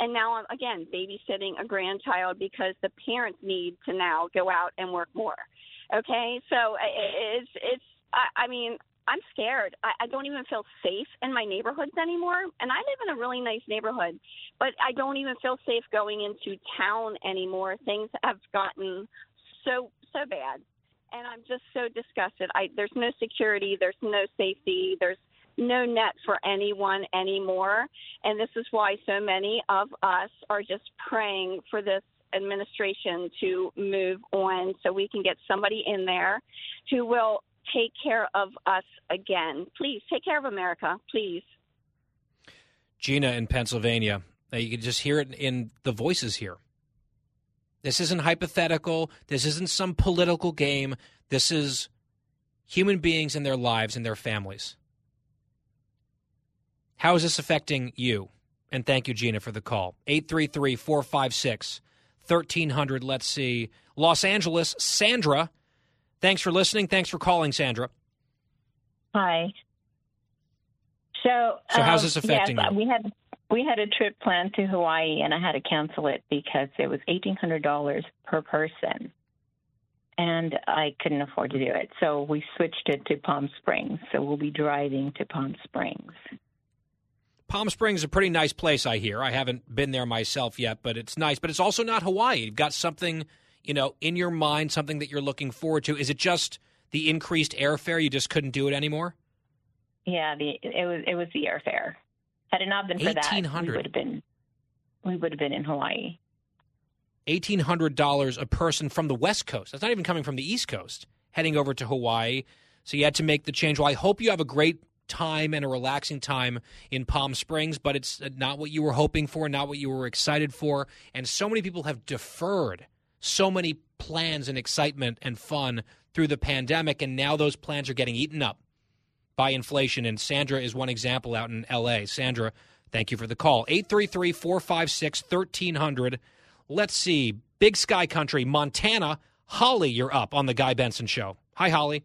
And now I'm again babysitting a grandchild because the parents need to now go out and work more. Okay, so it's it's. I, I mean, I'm scared. I, I don't even feel safe in my neighborhoods anymore. And I live in a really nice neighborhood, but I don't even feel safe going into town anymore. Things have gotten so so bad, and I'm just so disgusted. I there's no security, there's no safety, there's no net for anyone anymore. And this is why so many of us are just praying for this administration to move on so we can get somebody in there who will take care of us again. Please take care of America, please. Gina in Pennsylvania. Now You can just hear it in the voices here. This isn't hypothetical. This isn't some political game. This is human beings and their lives and their families. How is this affecting you? And thank you, Gina, for the call. 833 456 1300. Let's see. Los Angeles, Sandra. Thanks for listening. Thanks for calling, Sandra. Hi. So, so how's um, this affecting yes, you? We had we had a trip planned to Hawaii, and I had to cancel it because it was eighteen hundred dollars per person, and I couldn't afford to do it. So we switched it to Palm Springs. So we'll be driving to Palm Springs. Palm Springs is a pretty nice place, I hear. I haven't been there myself yet, but it's nice. But it's also not Hawaii. You've got something, you know, in your mind, something that you're looking forward to. Is it just the increased airfare? You just couldn't do it anymore? Yeah, the it was it was the airfare. Had it not been for that, we would have been we would have been in Hawaii. eighteen hundred dollars a person from the West Coast. That's not even coming from the East Coast, heading over to Hawaii. So you had to make the change. Well, I hope you have a great time and a relaxing time in Palm Springs, but it's not what you were hoping for, not what you were excited for. And so many people have deferred so many plans and excitement and fun through the pandemic, and now those plans are getting eaten up by inflation. And Sandra is one example out in LA. Sandra, thank you for the call. 833 456 1300. Let's see. Big Sky Country, Montana. Holly, you're up on the Guy Benson Show. Hi, Holly.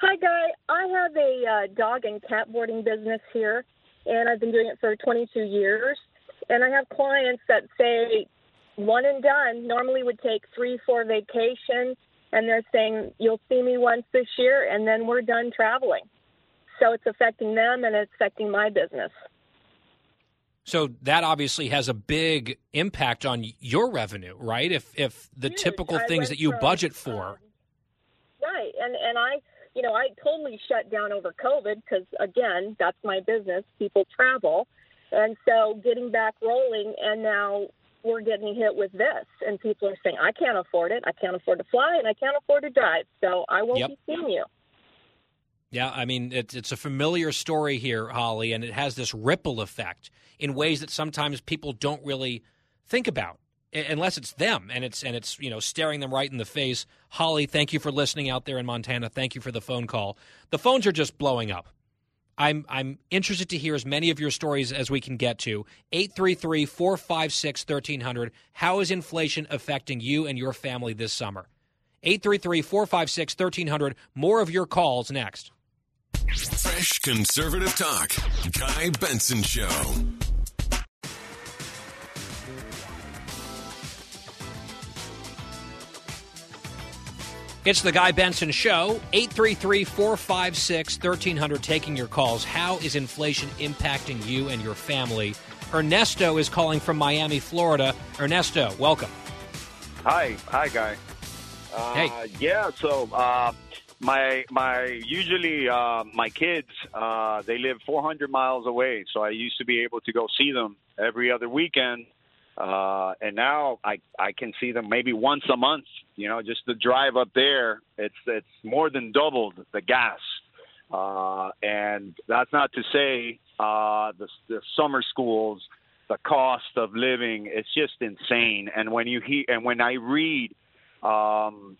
Hi, Guy. I have a uh, dog and cat boarding business here, and I've been doing it for 22 years. And I have clients that say one and done normally would take three, four vacations, and they're saying, You'll see me once this year, and then we're done traveling. So it's affecting them and it's affecting my business. So that obviously has a big impact on your revenue, right? If if the typical things that you from, budget um, for, Right, and and I, you know, I totally shut down over COVID because again, that's my business. People travel, and so getting back rolling, and now we're getting hit with this, and people are saying, I can't afford it. I can't afford to fly, and I can't afford to drive, so I won't Yep. be seeing you. yeah, I mean it's it's a familiar story here, Holly, and it has this ripple effect in ways that sometimes people don't really think about unless it's them and it's and it's you know staring them right in the face. Holly, thank you for listening out there in Montana. Thank you for the phone call. The phones are just blowing up. I'm I'm interested to hear as many of your stories as we can get to. 833-456-1300. How is inflation affecting you and your family this summer? 833-456-1300. More of your calls next. Fresh conservative talk. Guy Benson Show. It's the Guy Benson Show. 833 456 1300. Taking your calls. How is inflation impacting you and your family? Ernesto is calling from Miami, Florida. Ernesto, welcome. Hi, hi, guy. Uh, Hey. Yeah, so uh, my my usually uh, my kids uh, they live 400 miles away, so I used to be able to go see them every other weekend, uh, and now I I can see them maybe once a month. You know, just the drive up there, it's it's more than doubled the gas, uh, and that's not to say uh, the the summer schools the cost of living it's just insane and when you hear and when i read um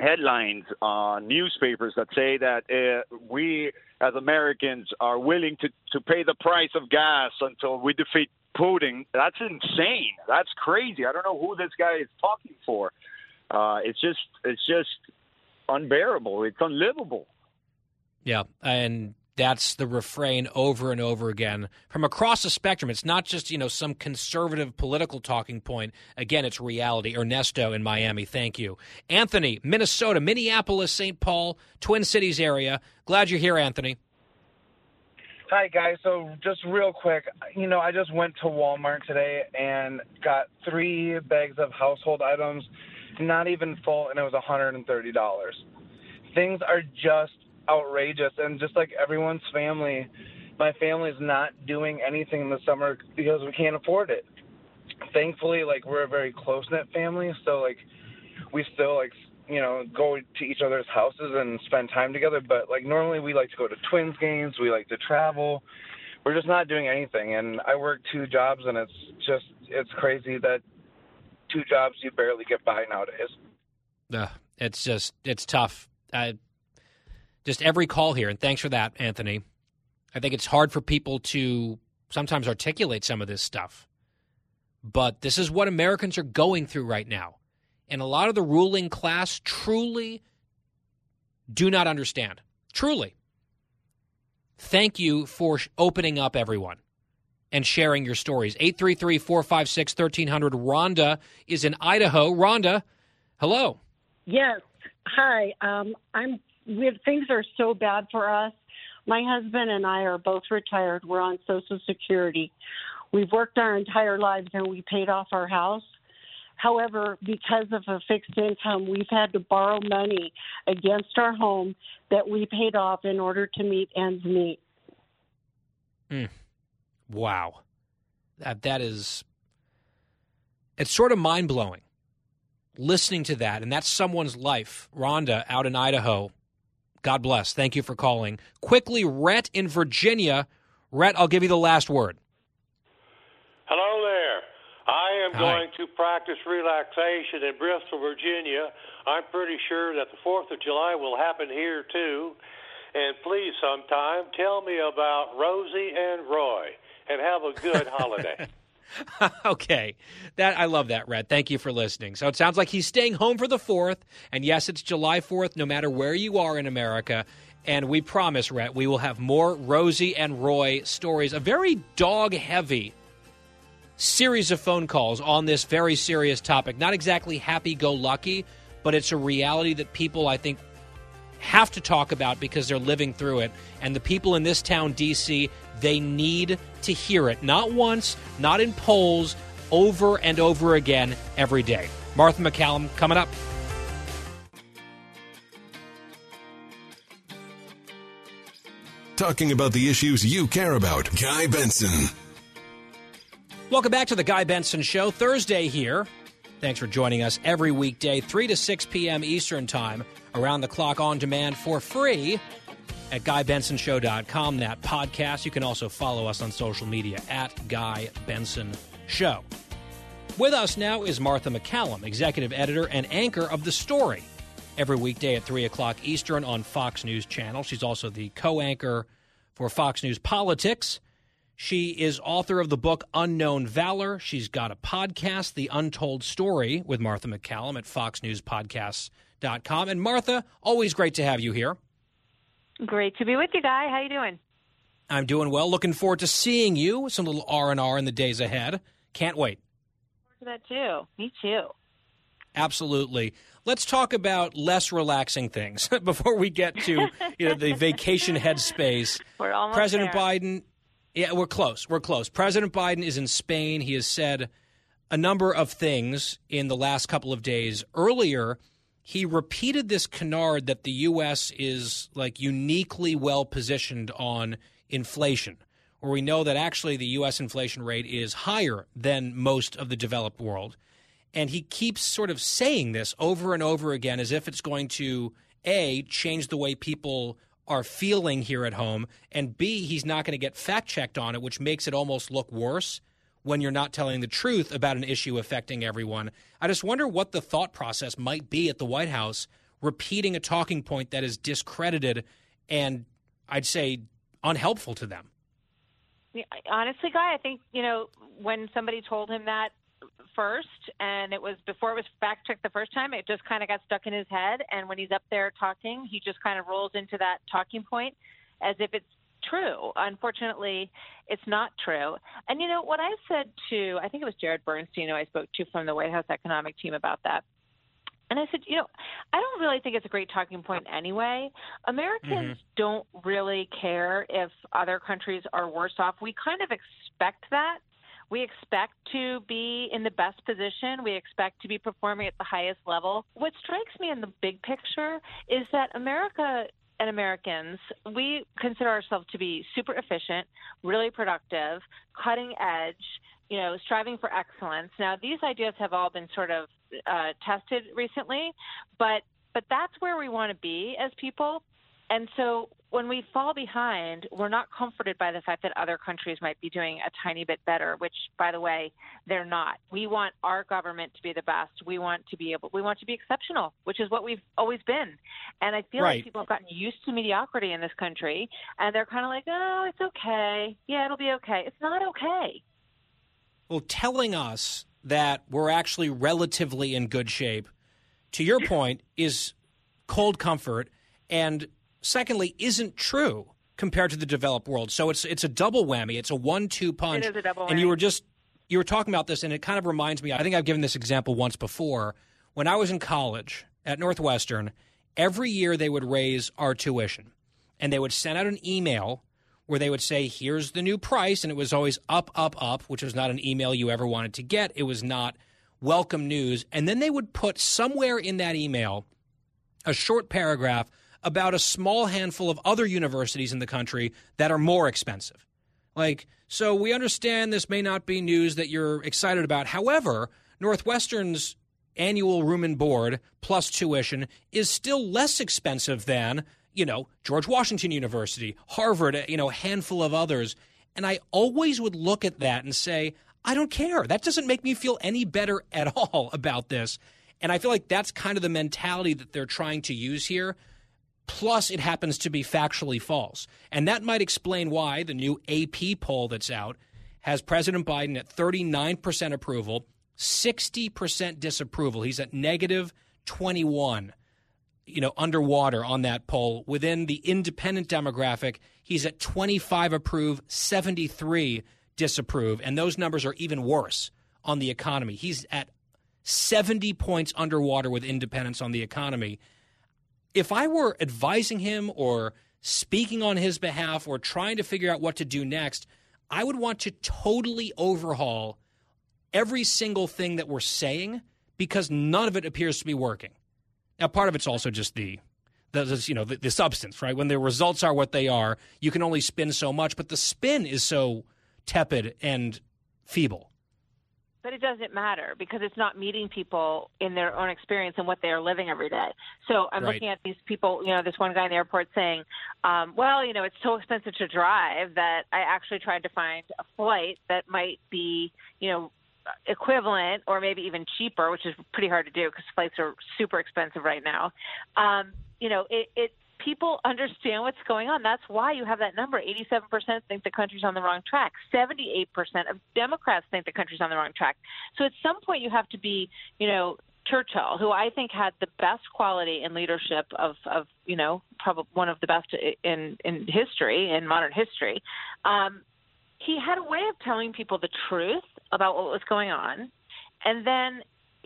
headlines on newspapers that say that uh, we as americans are willing to to pay the price of gas until we defeat putin that's insane that's crazy i don't know who this guy is talking for uh it's just it's just unbearable it's unlivable Yeah, and that's the refrain over and over again from across the spectrum. It's not just, you know, some conservative political talking point. Again, it's reality. Ernesto in Miami, thank you. Anthony, Minnesota, Minneapolis, St. Paul, Twin Cities area. Glad you're here, Anthony. Hi, guys. So, just real quick, you know, I just went to Walmart today and got three bags of household items, not even full, and it was $130. Things are just outrageous. And just like everyone's family, my family's not doing anything in the summer because we can't afford it. Thankfully, like we're a very close knit family, so like we still like you know go to each other's houses and spend time together. But like normally we like to go to Twins games, we like to travel. We're just not doing anything, and I work two jobs, and it's just it's crazy that two jobs you barely get by nowadays. Uh, it's just it's tough. Uh, just every call here, and thanks for that, Anthony. I think it's hard for people to sometimes articulate some of this stuff. But this is what Americans are going through right now. And a lot of the ruling class truly do not understand. Truly. Thank you for opening up, everyone, and sharing your stories. 833 456 1300. Rhonda is in Idaho. Rhonda, hello. Yes. Hi. Um, I'm. We things are so bad for us. My husband and I are both retired. We're on Social Security. We've worked our entire lives and we paid off our house. However, because of a fixed income, we've had to borrow money against our home that we paid off in order to meet ends meet. Mm. Wow. That that is it's sort of mind-blowing listening to that and that's someone's life. Rhonda out in Idaho. God bless. Thank you for calling. Quickly, Rhett in Virginia. Rhett, I'll give you the last word. Hello there. I am Hi. Going to practice relaxation in Bristol, Virginia. I'm pretty sure that the 4th of July will happen here too. And please, sometime, tell me about Rosie and Roy and have a good holiday. okay. That I love that, Rhett. Thank you for listening. So it sounds like he's staying home for the 4th. And yes, it's July 4th, no matter where you are in America. And we promise, Rhett, we will have more Rosie and Roy stories. A very dog heavy series of phone calls on this very serious topic. Not exactly happy go lucky, but it's a reality that people, I think, have to talk about because they're living through it. And the people in this town, D.C., they need to hear it. Not once, not in polls, over and over again every day. Martha MacCallum coming up. Talking about the issues you care about. Guy Benson. Welcome back to the Guy Benson Show. Thursday here. Thanks for joining us every weekday, 3 to 6 p.m. Eastern Time, around the clock on demand for free at GuyBensonShow.com. That podcast. You can also follow us on social media at Guy Benson Show. With us now is Martha MacCallum, executive editor and anchor of The Story, every weekday at 3 o'clock Eastern on Fox News Channel. She's also the co anchor for Fox News Politics. She is author of the book Unknown Valor. She's got a podcast, The Untold Story, with Martha MacCallum at foxnewspodcasts.com. And Martha, always great to have you here. Great to be with you, Guy. How you doing? I'm doing well. Looking forward to seeing you. Some little R and R in the days ahead. Can't wait. That too. Me too. Absolutely. Let's talk about less relaxing things before we get to you know the vacation headspace. We're almost President there. Biden. Yeah, we're close. We're close. President Biden is in Spain. He has said a number of things in the last couple of days. Earlier, he repeated this canard that the U.S. is like uniquely well positioned on inflation, where we know that actually the U.S. inflation rate is higher than most of the developed world. And he keeps sort of saying this over and over again as if it's going to A, change the way people are feeling here at home, and B, he's not going to get fact checked on it, which makes it almost look worse when you're not telling the truth about an issue affecting everyone. I just wonder what the thought process might be at the White House repeating a talking point that is discredited and I'd say unhelpful to them. Honestly, Guy, I think you know when somebody told him that first, and it was before it was fact checked the first time. It just kind of got stuck in his head, and when he's up there talking, he just kind of rolls into that talking point as if it's true. Unfortunately, it's not true. And you know what I said to I think it was Jared Bernstein who I spoke to from the White House economic team about that. And I said, you know, I don't really think it's a great talking point anyway. Americans mm-hmm. don't really care if other countries are worse off. We kind of expect that. We expect to be in the best position. We expect to be performing at the highest level. What strikes me in the big picture is that America and Americans, we consider ourselves to be super efficient, really productive, cutting edge, you know, striving for excellence. Now, these ideas have all been sort of uh, tested recently, but but that's where we want to be as people. And so when we fall behind, we're not comforted by the fact that other countries might be doing a tiny bit better, which, by the way, they're not. We want our government to be the best. We want to be able, we want to be exceptional, which is what we've always been. And I feel Right. like people have gotten used to mediocrity in this country, and they're kind of like, oh, it's okay. Yeah, it'll be okay. It's not okay. Well, telling us that we're actually relatively in good shape, to your point, is cold comfort, and secondly, isn't true compared to the developed world. So it's it's a double whammy. It's a one-two punch. It is a double And you were just you were talking about this, and it kind of reminds me. I think I've given this example once before. When I was in college at Northwestern, every year they would raise our tuition, and they would send out an email where they would say, "Here's the new price," and it was always up, up, up, which was not an email you ever wanted to get. It was not welcome news, and then they would put somewhere in that email a short paragraph about a small handful of other universities in the country that are more expensive. Like, so we understand this may not be news that you're excited about. However, Northwestern's annual room and board plus tuition is still less expensive than, you know, George Washington University, Harvard, you know, a handful of others. And I always would look at that and say, I don't care. That doesn't make me feel any better at all about this. And I feel like that's kind of the mentality that they're trying to use here. Plus, it happens to be factually false. And that might explain why the new AP poll that's out has President Biden at 39% approval, 60% disapproval. He's at negative 21, you know, underwater on that poll. Within the independent demographic, he's at 25 approve, 73 disapprove. And those numbers are even worse on the economy. He's at 70 points underwater with independents on the economy. If I were advising him or speaking on his behalf or trying to figure out what to do next, I would want to totally overhaul every single thing that we're saying because none of it appears to be working. Now, part of it's also just the, the you know the, the substance, right? When the results are what they are, you can only spin so much, but the spin is so tepid and feeble. But it doesn't matter because it's not meeting people in their own experience and what they are living every day. So I'm Right. looking at these people, you know, this one guy in the airport saying, um, well, you know, it's so expensive to drive that I actually tried to find a flight that might be, you know, equivalent or maybe even cheaper, which is pretty hard to do because flights are super expensive right now. Um, you know, it, it people understand what's going on. That's why you have that number. 87% think the country's on the wrong track. 78% of Democrats think the country's on the wrong track. So at some point you have to be, you know, Churchill, who I think had the best quality in leadership of, of you know, probably one of the best in in history, in modern history. Um, he had a way of telling people the truth about what was going on, and then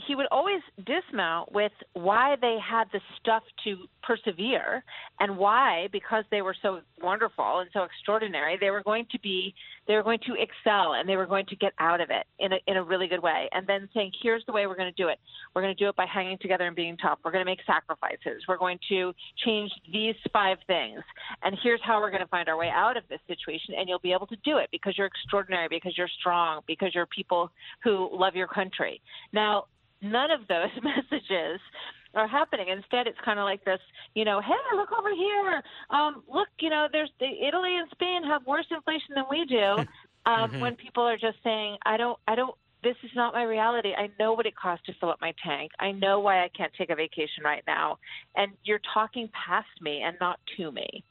he would always dismount with why they had the stuff to persevere and why because they were so wonderful and so extraordinary they were going to be they were going to excel and they were going to get out of it in a in a really good way. And then saying here's the way we're going to do it. We're going to do it by hanging together and being tough. We're going to make sacrifices. We're going to change these five things. And here's how we're going to find our way out of this situation and you'll be able to do it because you're extraordinary because you're strong because you're people who love your country. Now none of those messages are happening. Instead, it's kind of like this, you know, hey, look over here. Um, look, you know, there's the Italy and Spain have worse inflation than we do. Um, Mhm. When people are just saying, I don't, I don't. This is not my reality. I know what it costs to fill up my tank. I know why I can't take a vacation right now. And you're talking past me and not to me.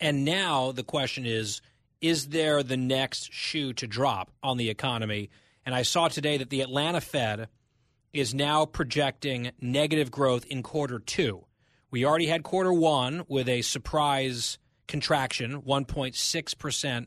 And now the question is is there the next shoe to drop on the economy? And I saw today that the Atlanta Fed is now projecting negative growth in quarter two. We already had quarter one with a surprise contraction, 1.6%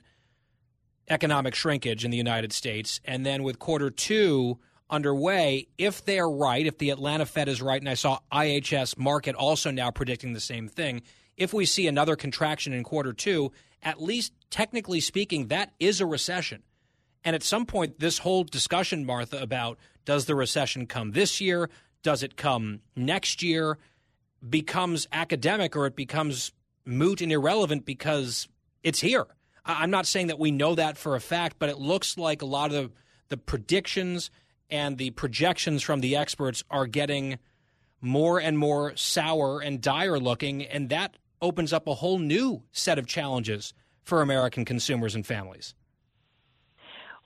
economic shrinkage in the United States. And then with quarter two underway, if they're right, if the Atlanta Fed is right, and I saw IHS Markit also now predicting the same thing, if we see another contraction in quarter two, at least technically speaking, that is a recession. And at some point, this whole discussion, Martha, about does the recession come this year? Does it come next year? becomes academic or it becomes moot and irrelevant because it's here. I'm not saying that we know that for a fact, but it looks like a lot of the, the predictions and the projections from the experts are getting more and more sour and dire looking, and that opens up a whole new set of challenges for American consumers and families.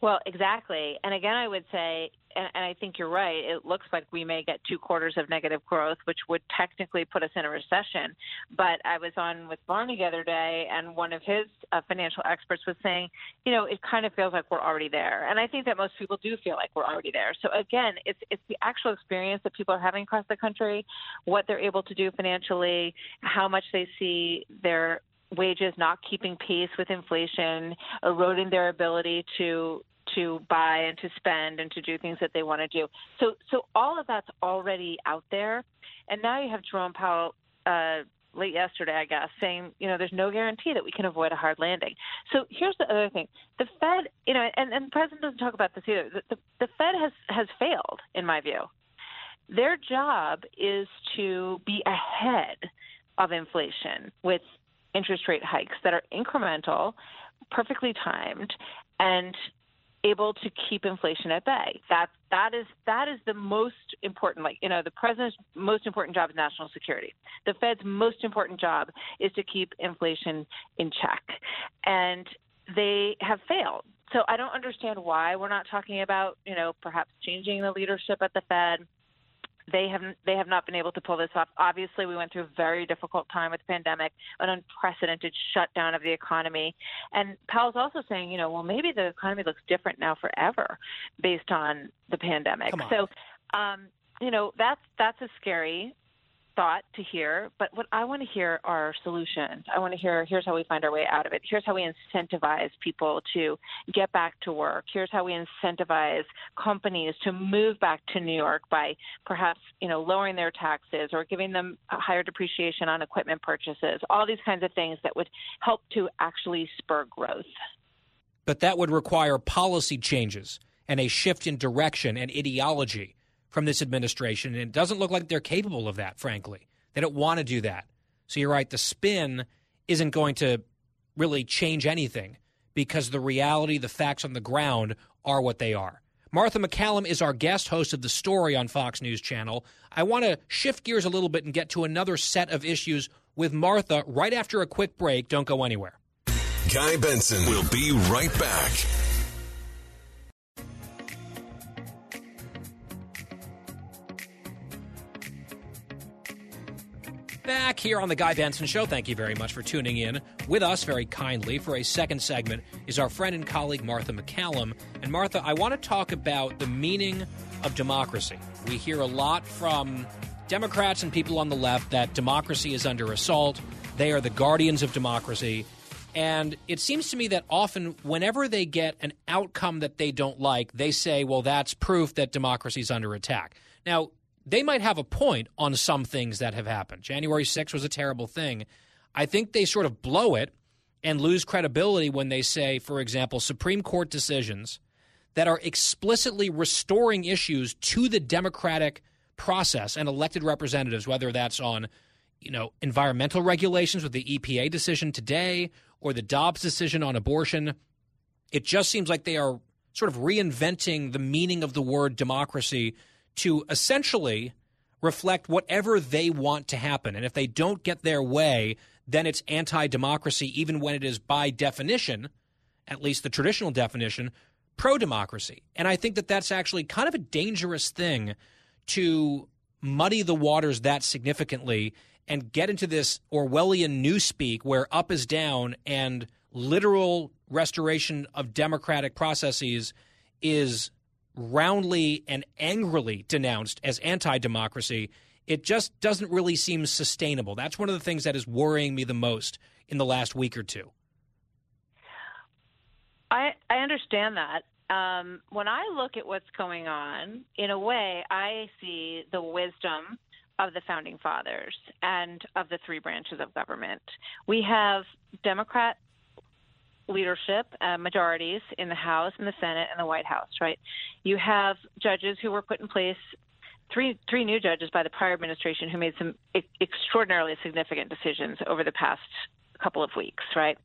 Well, exactly. And again, I would say, and, and, I think you're right, it looks like we may get two quarters of negative growth, which would technically put us in a recession. But I was on with Varney the other day, and one of his uh, financial experts was saying, you know, it kind of feels like we're already there. And I think that most people do feel like we're already there. So again, it's, it's the actual experience that people are having across the country, what they're able to do financially, how much they see their wages not keeping pace with inflation, eroding their ability to to buy and to spend and to do things that they want to do. So so all of that's already out there, and now you have Jerome Powell. Uh, late yesterday, I guess, saying, you know, there's no guarantee that we can avoid a hard landing. So here's the other thing: the Fed, you know, and, and the president doesn't talk about this either. The, the, the Fed has has failed, in my view. Their job is to be ahead of inflation with interest rate hikes that are incremental, perfectly timed, and able to keep inflation at bay. That that is that is the most important. Like you know, the president's most important job is national security. The Fed's most important job is to keep inflation in check, and they have failed. So I don't understand why we're not talking about you know perhaps changing the leadership at the Fed they have they have not been able to pull this off. Obviously, we went through a very difficult time with the pandemic, an unprecedented shutdown of the economy, and Powell's also saying, you know, well, maybe the economy looks different now forever based on the pandemic. So, um, you know, that's that's a scary thought to hear, but what I want to hear are solutions. I want to hear here's how we find our way out of it. Here's how we incentivize people to get back to work. Here's how we incentivize companies to move back to New York by perhaps, you know, lowering their taxes or giving them higher depreciation on equipment purchases. All these kinds of things that would help to actually spur growth. But that would require policy changes and a shift in direction and ideology from this administration. And it doesn't look like they're capable of that, frankly. They don't want to do that. So you're right, the spin isn't going to really change anything because the reality, the facts on the ground are what they are. Martha MacCallum is our guest host of The Story on Fox News Channel. I want to shift gears a little bit and get to another set of issues with Martha right after a quick break. Don't go anywhere. Guy Benson will be right back. Back here on the Guy Benson Show. Thank you very much for tuning in with us very kindly. For a second segment is our friend and colleague Martha MacCallum. And Martha, I want to talk about the meaning of democracy. We hear a lot from Democrats and people on the left that democracy is under assault. They are the guardians of democracy. And it seems to me that often, whenever they get an outcome that they don't like, they say, well, that's proof that democracy is under attack. Now, they might have a point on some things that have happened. January 6th was a terrible thing. I think they sort of blow it and lose credibility when they say, for example, Supreme Court decisions that are explicitly restoring issues to the democratic process and elected representatives, whether that's on you know environmental regulations with the EPA decision today or the Dobbs decision on abortion. It just seems like they are sort of reinventing the meaning of the word democracy to essentially reflect whatever they want to happen. And if they don't get their way, then it's anti democracy, even when it is by definition, at least the traditional definition, pro democracy. And I think that that's actually kind of a dangerous thing to muddy the waters that significantly and get into this Orwellian newspeak where up is down and literal restoration of democratic processes is roundly and angrily denounced as anti democracy, it just doesn't really seem sustainable. That's one of the things that is worrying me the most in the last week or two. I, I understand that. Um, when I look at what's going on, in a way, I see the wisdom of the founding fathers and of the three branches of government. We have Democrat leadership, uh, majorities in the House and the Senate and the White House, right? You have judges who were put in place three three new judges by the prior administration who made some e- extraordinarily significant decisions over the past couple of weeks, right?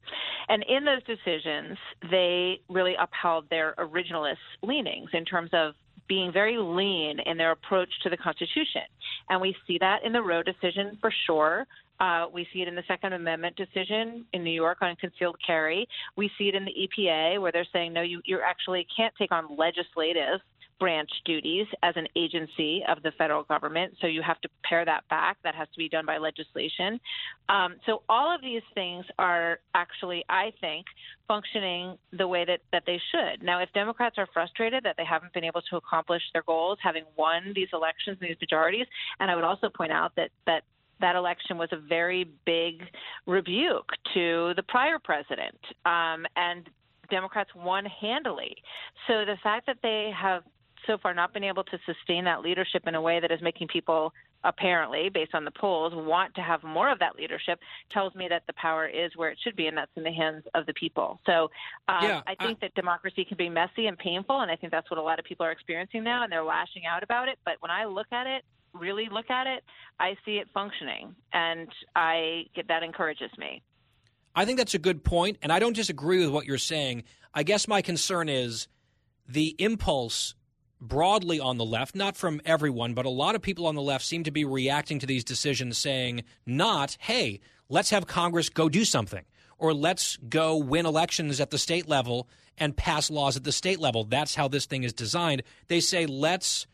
And in those decisions, they really upheld their originalist leanings in terms of being very lean in their approach to the Constitution. And we see that in the Roe decision for sure. Uh, we see it in the Second Amendment decision in New York on concealed carry. We see it in the EPA where they're saying, no, you, you actually can't take on legislative branch duties as an agency of the federal government. So you have to pare that back. That has to be done by legislation. Um, so all of these things are actually, I think, functioning the way that, that they should. Now, if Democrats are frustrated that they haven't been able to accomplish their goals, having won these elections, these majorities, and I would also point out that that that election was a very big rebuke to the prior president. Um, and Democrats won handily. So the fact that they have so far not been able to sustain that leadership in a way that is making people apparently based on the polls want to have more of that leadership tells me that the power is where it should be and that's in the hands of the people. So um, Yeah, i think that democracy can be messy and painful and i think that's what a lot of people are experiencing now and they're lashing out about it. But when i look at it really look at it i see it functioning and i that encourages me. I think that's a good point, and I don't disagree with what you're saying. I guess my concern is the impulse broadly on the left, not from everyone, but a lot of people on the left seem to be reacting to these decisions saying, not, hey, let's have Congress go do something, or let's go win elections at the state level and pass laws at the state level. That's how this thing is designed. They say, let's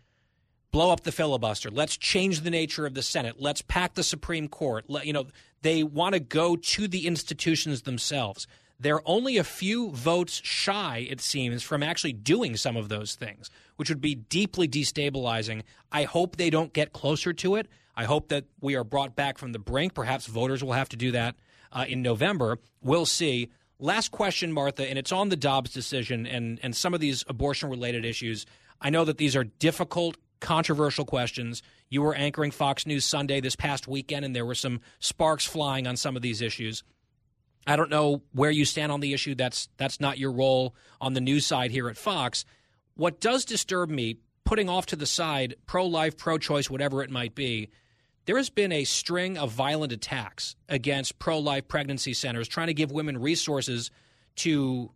blow up the filibuster. Let's change the nature of the Senate. Let's pack the Supreme Court. Let, you know, they want to go to the institutions themselves. They're only a few votes shy, it seems, from actually doing some of those things, which would be deeply destabilizing. I hope they don't get closer to it. I hope that we are brought back from the brink. Perhaps voters will have to do that uh, in November. We'll see. Last question, Martha, and it's on the Dobbs decision and, and some of these abortion related issues. I know that these are difficult, controversial questions. You were anchoring Fox News Sunday this past weekend, and there were some sparks flying on some of these issues. I don't know where you stand on the issue. That's that's not your role on the news side here at Fox. What does disturb me, putting off to the side pro-life, pro-choice, whatever it might be, there has been a string of violent attacks against pro-life pregnancy centers trying to give women resources to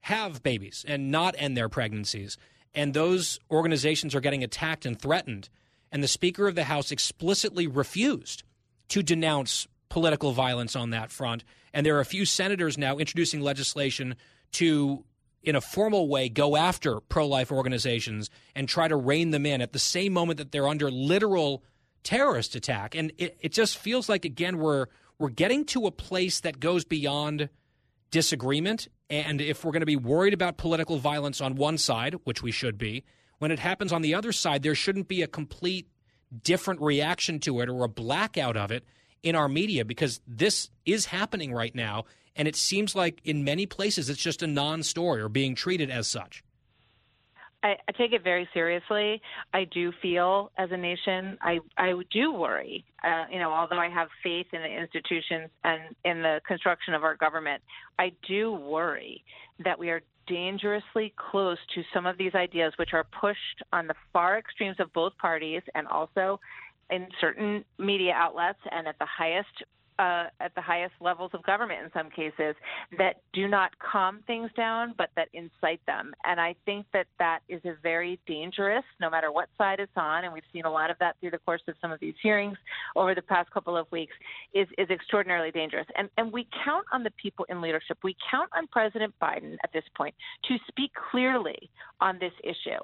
have babies and not end their pregnancies. And those organizations are getting attacked and threatened. And the Speaker of the House explicitly refused to denounce political violence on that front. And there are a few senators now introducing legislation to, in a formal way, go after pro life organizations and try to rein them in at the same moment that they're under literal terrorist attack. And it, it just feels like, again, we're, we're getting to a place that goes beyond disagreement. And if we're going to be worried about political violence on one side, which we should be, when it happens on the other side, there shouldn't be a complete different reaction to it or a blackout of it in our media because this is happening right now. And it seems like in many places it's just a non story or being treated as such. I, I take it very seriously. I do feel, as a nation, I I do worry. Uh, you know, although I have faith in the institutions and in the construction of our government, I do worry that we are dangerously close to some of these ideas, which are pushed on the far extremes of both parties, and also in certain media outlets and at the highest uh, at the highest levels of government in some cases that do not calm things down but that incite them. And i think that that is a very dangerous no matter what side it's on and we've seen a lot of that through the course of some of these hearings over the past couple of weeks is is extraordinarily dangerous. And and we count on the people in leadership we count on president biden at this point to speak clearly on this issue.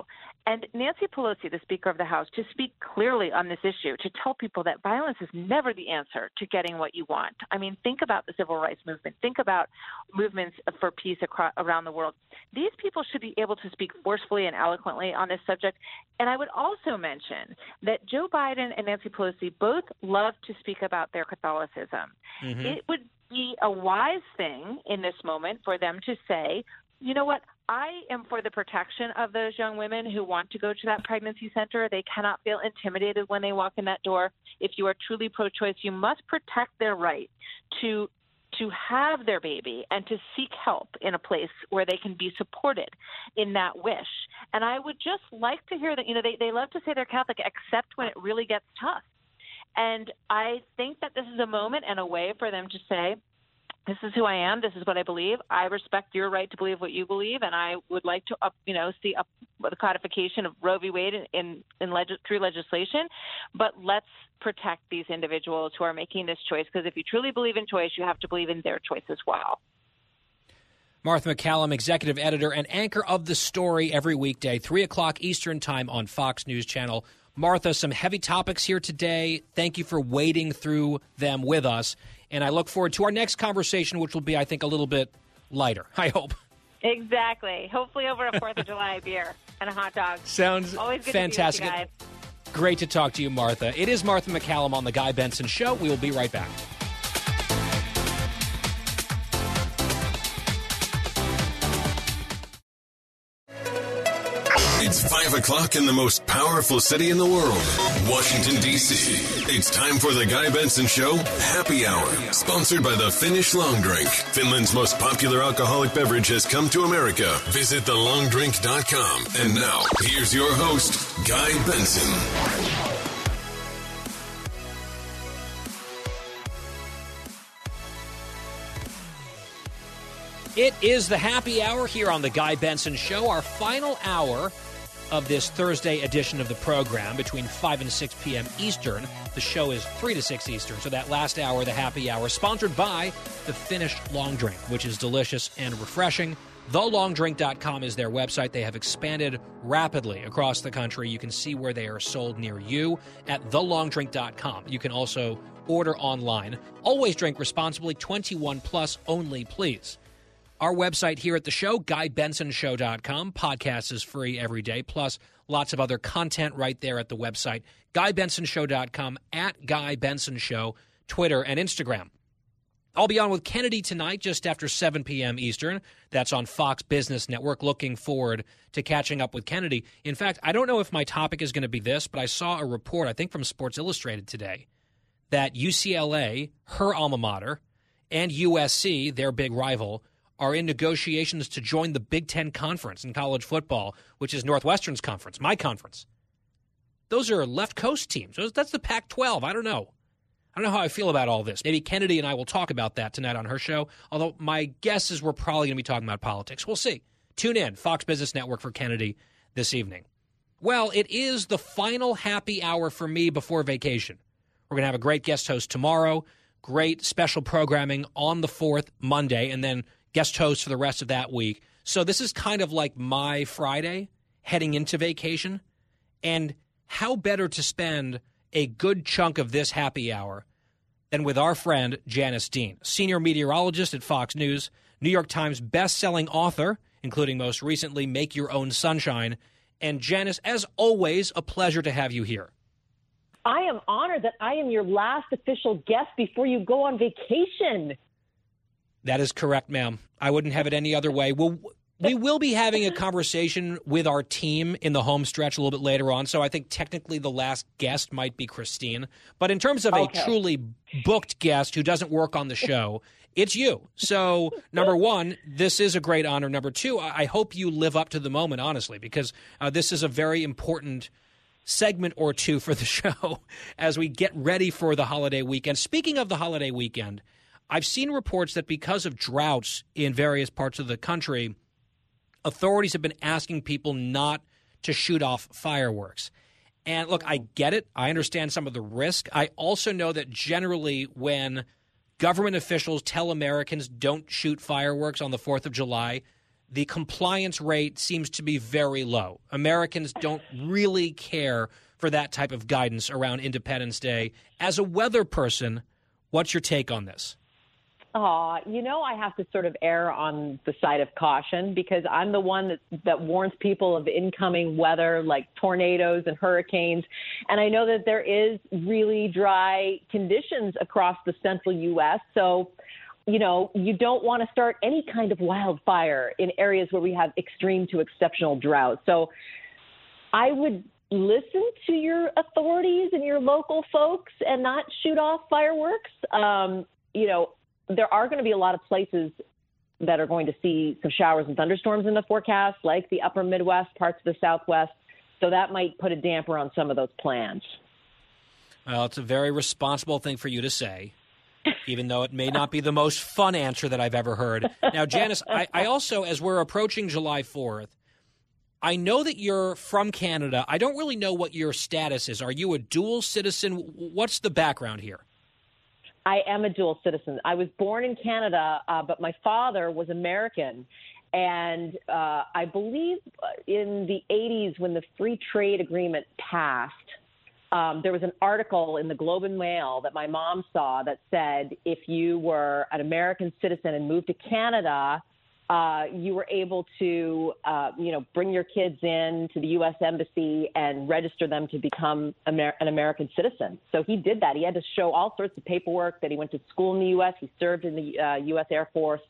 And nancy pelosi the speaker of the house to speak clearly on this issue to tell people that violence is never the answer to getting what you want. I mean, think about the civil rights movement. Think about movements for peace across, around the world. These people should be able to speak forcefully and eloquently on this subject. And I would also mention that Joe Biden and Nancy Pelosi both love to speak about their Catholicism. Mhm. It would be a wise thing in this moment for them to say, you know what? I am for the protection of those young women who want to go to that pregnancy center. They cannot feel intimidated when they walk in that door. If you are truly pro choice, you must protect their right to to have their baby and to seek help in a place where they can be supported in that wish. And I would just like to hear that, you know, they, they love to say they're Catholic, except when it really gets tough. And I think that this is a moment and a way for them to say, this is who I am. This is what I believe. I respect your right to believe what you believe, and I would like to, up, you know, see up the codification of Roe v. Wade in in, in leg- through legislation. But let's protect these individuals who are making this choice, because if you truly believe in choice, you have to believe in their choice as well. Martha MacCallum, executive editor and anchor of the story every weekday, 3 o'clock Eastern Time on Fox News Channel. Martha, some heavy topics here today. Thank you for wading through them with us. And I look forward to our next conversation, which will be, I think, a little bit lighter, I hope. Exactly. Hopefully over a 4th of July beer and a hot dog. Sounds Always fantastic. To be with you guys. Great to talk to you, Martha. It is Martha MacCallum on The Guy Benson Show. We will be right back. It's 5 o'clock in the most powerful city in the world, Washington, D.C. It's time for the Guy Benson Show Happy Hour, sponsored by the Finnish Long Drink. Finland's most popular alcoholic beverage has come to America. Visit thelongdrink.com. And now, here's your host, Guy Benson. It is the happy hour here on The Guy Benson Show, our final hour of this Thursday edition of the program between 5 and 6 p.m. Eastern. The show is 3 to 6 Eastern, so that last hour, the happy hour, sponsored by the Finnish Long Drink, which is delicious and refreshing. TheLongDrink.com is their website. They have expanded rapidly across the country. You can see where they are sold near you at TheLongDrink.com. You can also order online. Always drink responsibly, 21 plus only, please. Our website here at the show, GuyBensonShow.com. Podcast is free every day, plus lots of other content right there at the website, GuyBensonShow.com, at Guy Benson Show, Twitter, and Instagram. I'll be on with Kennedy tonight just after 7 p.m. Eastern. That's on Fox Business Network. Looking forward to catching up with Kennedy. In fact, I don't know if my topic is going to be this, but I saw a report, I think from Sports Illustrated today, that UCLA, her alma mater, and USC, their big rival, are in negotiations to join the Big Ten Conference in college football, which is Northwestern's conference, my conference. Those are left coast teams. That's the Pac 12. I don't know. I don't know how I feel about all this. Maybe Kennedy and I will talk about that tonight on her show, although my guess is we're probably going to be talking about politics. We'll see. Tune in, Fox Business Network for Kennedy this evening. Well, it is the final happy hour for me before vacation. We're going to have a great guest host tomorrow, great special programming on the 4th, Monday, and then guest host for the rest of that week. So this is kind of like my Friday heading into vacation. And how better to spend a good chunk of this happy hour than with our friend Janice Dean, senior meteorologist at Fox News, New York Times best-selling author, including most recently Make Your Own Sunshine. And Janice, as always, a pleasure to have you here. I am honored that I am your last official guest before you go on vacation. That is correct, ma'am. I wouldn't have it any other way. Well, we will be having a conversation with our team in the home stretch a little bit later on. So I think technically the last guest might be Christine. But in terms of Okay. a truly booked guest who doesn't work on the show, it's you. So, number one, this is a great honor. Number two, I I hope you live up to the moment, honestly, because uh, this is a very important segment or two for the show as we get ready for the holiday weekend. Speaking of the holiday weekend, I've seen reports that because of droughts in various parts of the country, authorities have been asking people not to shoot off fireworks. And look, I get it. I understand some of the risk. I also know that generally, when government officials tell Americans don't shoot fireworks on the 4th of July, the compliance rate seems to be very low. Americans don't really care for that type of guidance around Independence Day. As a weather person, what's your take on this? You know, I have to sort of err on the side of caution because I'm the one that, that warns people of incoming weather like tornadoes and hurricanes. And I know that there is really dry conditions across the central U.S. So, you know, you don't want to start any kind of wildfire in areas where we have extreme to exceptional drought. So I would listen to your authorities and your local folks and not shoot off fireworks. Um, you know, there are going to be a lot of places that are going to see some showers and thunderstorms in the forecast, like the upper Midwest, parts of the Southwest. So that might put a damper on some of those plans. Well, it's a very responsible thing for you to say, even though it may not be the most fun answer that I've ever heard. Now, Janice, I, I also, as we're approaching July 4th, I know that you're from Canada. I don't really know what your status is. Are you a dual citizen? What's the background here? I am a dual citizen. I was born in Canada, uh, but my father was American. And uh, I believe in the 80s, when the free trade agreement passed, um, there was an article in the Globe and Mail that my mom saw that said if you were an American citizen and moved to Canada, uh, you were able to, uh, you know, bring your kids in to the U.S. Embassy and register them to become Amer- an American citizen. So he did that. He had to show all sorts of paperwork that he went to school in the U.S. He served in the uh, U.S. Air Force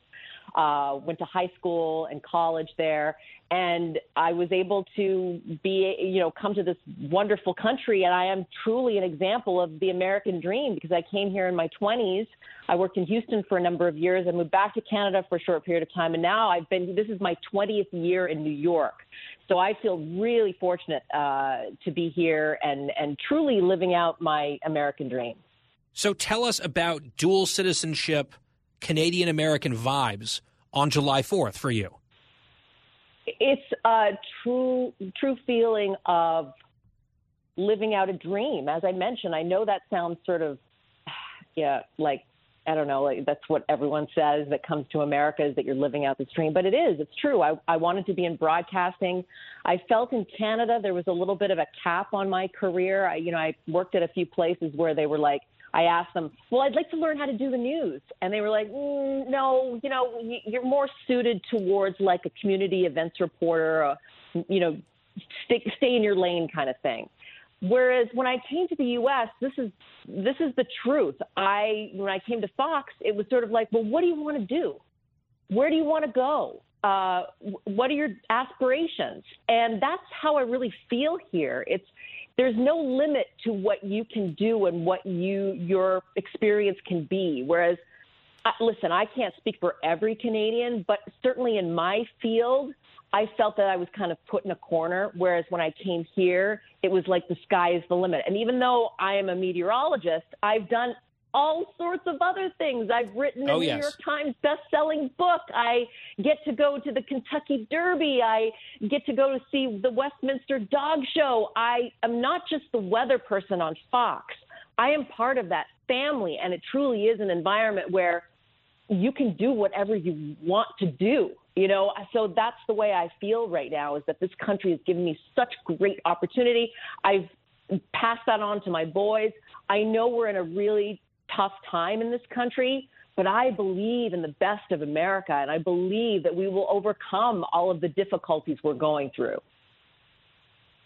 uh, went to high school and college there, and I was able to be, you know, come to this wonderful country. And I am truly an example of the American dream because I came here in my 20s. I worked in Houston for a number of years. I moved back to Canada for a short period of time, and now I've been. This is my 20th year in New York. So I feel really fortunate uh, to be here and and truly living out my American dream. So tell us about dual citizenship Canadian American vibes on July 4th for you? It's a true true feeling of living out a dream. As I mentioned, I know that sounds sort of yeah, like I don't know, like that's what everyone says that comes to America is that you're living out this dream. But it is, it's true. I, I wanted to be in broadcasting. I felt in Canada there was a little bit of a cap on my career. I, you know, I worked at a few places where they were like, I asked them, well, I'd like to learn how to do the news. And they were like, mm, no, you know, you're more suited towards like a community events reporter, a, you know, stay, stay in your lane kind of thing. Whereas when I came to the U.S., this is this is the truth. I when I came to Fox, it was sort of like, well, what do you want to do? Where do you want to go? Uh, what are your aspirations? And that's how I really feel here. It's there's no limit to what you can do and what you your experience can be. Whereas, listen, I can't speak for every Canadian, but certainly in my field, I felt that I was kind of put in a corner. Whereas when I came here, it was like the sky is the limit. And even though I am a meteorologist, I've done all sorts of other things. I've written a oh, New yes. York Times best-selling book. I get to go to the Kentucky Derby. I get to go to see the Westminster Dog Show. I am not just the weather person on Fox. I am part of that family, and it truly is an environment where you can do whatever you want to do. You know, so that's the way I feel right now is that this country has given me such great opportunity. I've passed that on to my boys. I know we're in a really tough time in this country, but I believe in the best of America, and I believe that we will overcome all of the difficulties we're going through.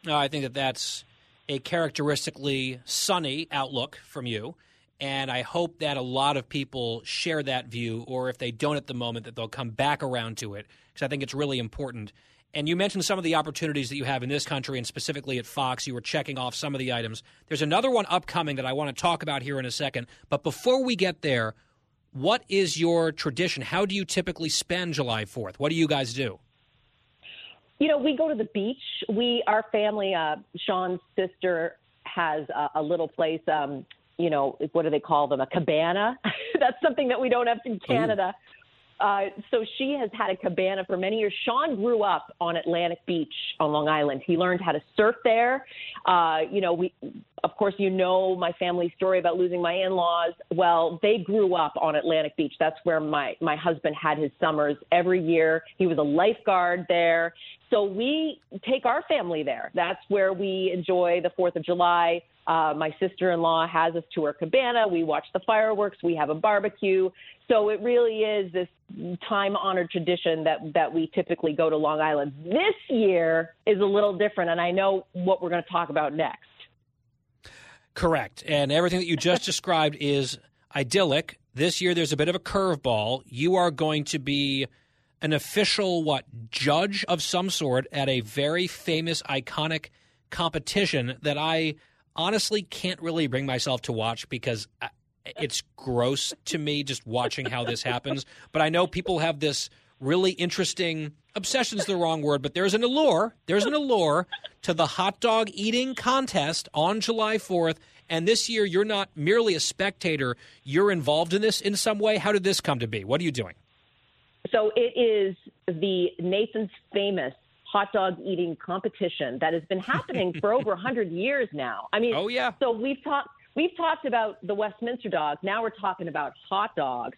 No, I think that that's a characteristically sunny outlook from you. And I hope that a lot of people share that view, or if they don't at the moment, that they'll come back around to it, because I think it's really important. And you mentioned some of the opportunities that you have in this country, and specifically at Fox. You were checking off some of the items. There's another one upcoming that I want to talk about here in a second. But before we get there, what is your tradition? How do you typically spend July 4th? What do you guys do? You know, we go to the beach. We, our family, uh, Sean's sister has a, a little place. Um, you know, what do they call them? A cabana. That's something that we don't have in Canada. Uh, so she has had a cabana for many years. Sean grew up on Atlantic Beach on Long Island. He learned how to surf there. Uh, you know, we, of course, you know my family story about losing my in-laws. Well, they grew up on Atlantic Beach. That's where my my husband had his summers every year. He was a lifeguard there. So we take our family there. That's where we enjoy the Fourth of July. Uh, my sister-in-law has us to her cabana. We watch the fireworks. We have a barbecue. So it really is this time-honored tradition that that we typically go to Long Island. This year is a little different, and I know what we're going to talk about next. Correct. And everything that you just described is idyllic. This year, there's a bit of a curveball. You are going to be an official, what, judge of some sort at a very famous, iconic competition that I honestly can't really bring myself to watch because I, it's gross to me just watching how this happens. But I know people have this really interesting obsession's the wrong word, but there's an allure. There's an allure to the hot dog eating contest on July 4th. And this year, you're not merely a spectator, you're involved in this in some way. How did this come to be? What are you doing? So it is the Nathan's famous hot dog eating competition that has been happening for over 100 years now. I mean, oh yeah. So we've talked we've talked about the Westminster dog. Now we're talking about hot dogs.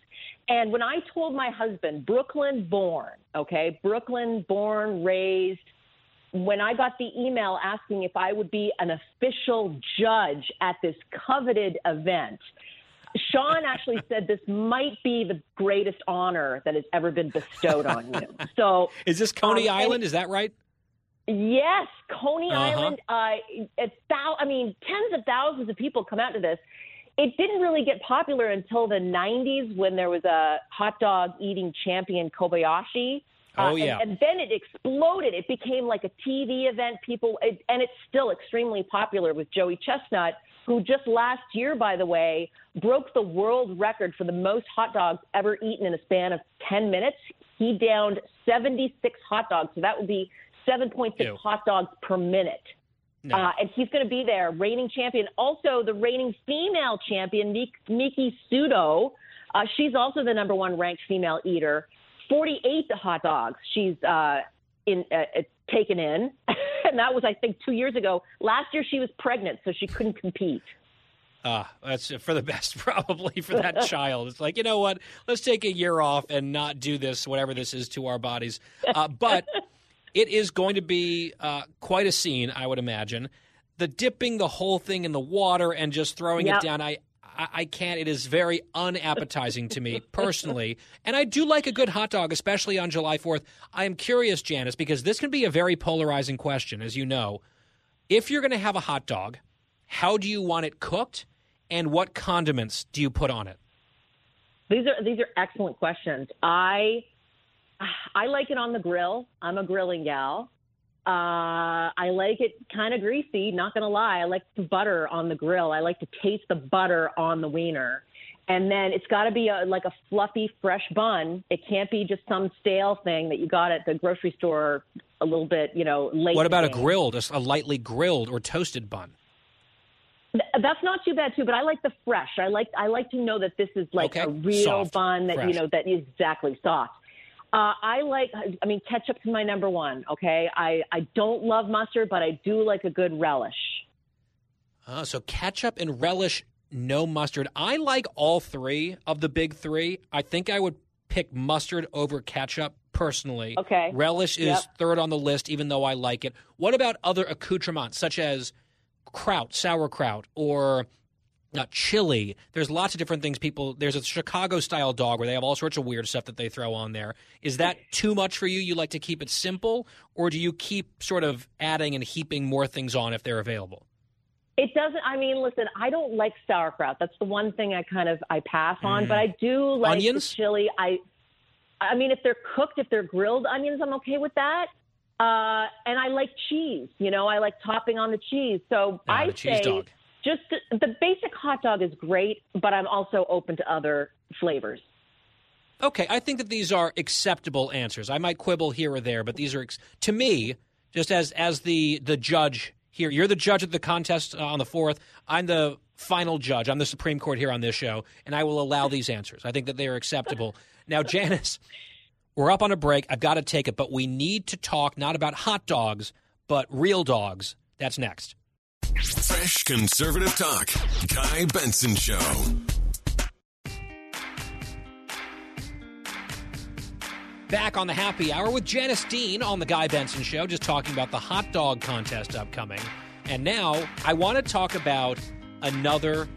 And when I told my husband, Brooklyn born, okay, Brooklyn born, raised, when I got the email asking if I would be an official judge at this coveted event, Sean actually said this might be the greatest honor that has ever been bestowed on you. So, is this Coney um, Island? Is that right? Yes, Coney Uh-huh. Island. Uh, a thou- I mean, tens of thousands of people come out to this. It didn't really get popular until the 90s when there was a hot dog eating champion, Kobayashi. Uh, Oh, yeah. And, and then it exploded. It became like a TV event. People, it, and it's still extremely popular with Joey Chestnut, who just last year, by the way, broke the world record for the most hot dogs ever eaten in a span of 10 minutes. He downed 76 hot dogs. So that would be 7.6 Ew. hot dogs per minute. No. Uh, and he's going to be there, reigning champion. Also, the reigning female champion, Mik- Miki Sudo. Uh, she's also the number one ranked female eater. 48 hot dogs she's uh, in uh, uh, taken in, and that was I think two years ago. Last year she was pregnant, so she couldn't compete. Ah, that's for the best, probably for that child. It's like you know what? Let's take a year off and not do this, whatever this is, to our bodies. Uh, but it is going to be uh, quite a scene, I would imagine. The dipping the whole thing in the water and just throwing Yep. it down. I, I I can't. It is very unappetizing to me personally, and I do like a good hot dog, especially on July Fourth. I am curious, Janice, because this can be a very polarizing question, as you know. If you're going to have a hot dog, how do you want it cooked, and what condiments do you put on it? These are these are excellent questions. I I like it on the grill. I'm a grilling gal. Uh, I like it kind of greasy. Not gonna lie, I like the butter on the grill. I like to taste the butter on the wiener, and then it's got to be a, like a fluffy, fresh bun. It can't be just some stale thing that you got at the grocery store a little bit, you know, late. What about a the game. grilled, a lightly grilled or toasted bun? That's not too bad too, but I like the fresh. I like I like to know that this is like Okay. a real Soft. bun that Fresh. you know that is exactly soft. Uh, I like. I mean, ketchup's my number one. Okay, I I don't love mustard, but I do like a good relish. Uh, so ketchup and relish, no mustard. I like all three of the big three. I think I would pick mustard over ketchup personally. Okay. Relish is Yep. third on the list, even though I like it. What about other accoutrements such as kraut, sauerkraut, or uh, chili? There's lots of different things people. There's a Chicago style dog where they have all sorts of weird stuff that they throw on there. Is that too much for you? You like to keep it simple, or do you keep sort of adding and heaping more things on if they're available? It doesn't. I mean, listen, I don't like sauerkraut. That's the one thing I kind of I pass on. Mm. But I do like Onions? chili. I, I mean, if they're cooked, if they're grilled onions, I'm okay with that. Uh, and I like cheese. You know, I like topping on the cheese. So Ah, I the cheese say dog. Just the, the basic hot dog is great, but I'm also open to other flavors. Okay, I think that these are acceptable answers. I might quibble here or there, but these are ex- to me just as as the the judge here. You're the judge of the contest uh, on the fourth. I'm the final judge. I'm the Supreme Court here on this show, and I will allow these answers. I think that they are acceptable. Now, Janice, we're up on a break. I've got to take it, but we need to talk not about hot dogs, but real dogs. That's next. Fresh conservative talk. Guy Benson Show. Back on the happy hour with Janice Dean on the Guy Benson Show, just talking about the hot dog contest upcoming. And now I want to talk about another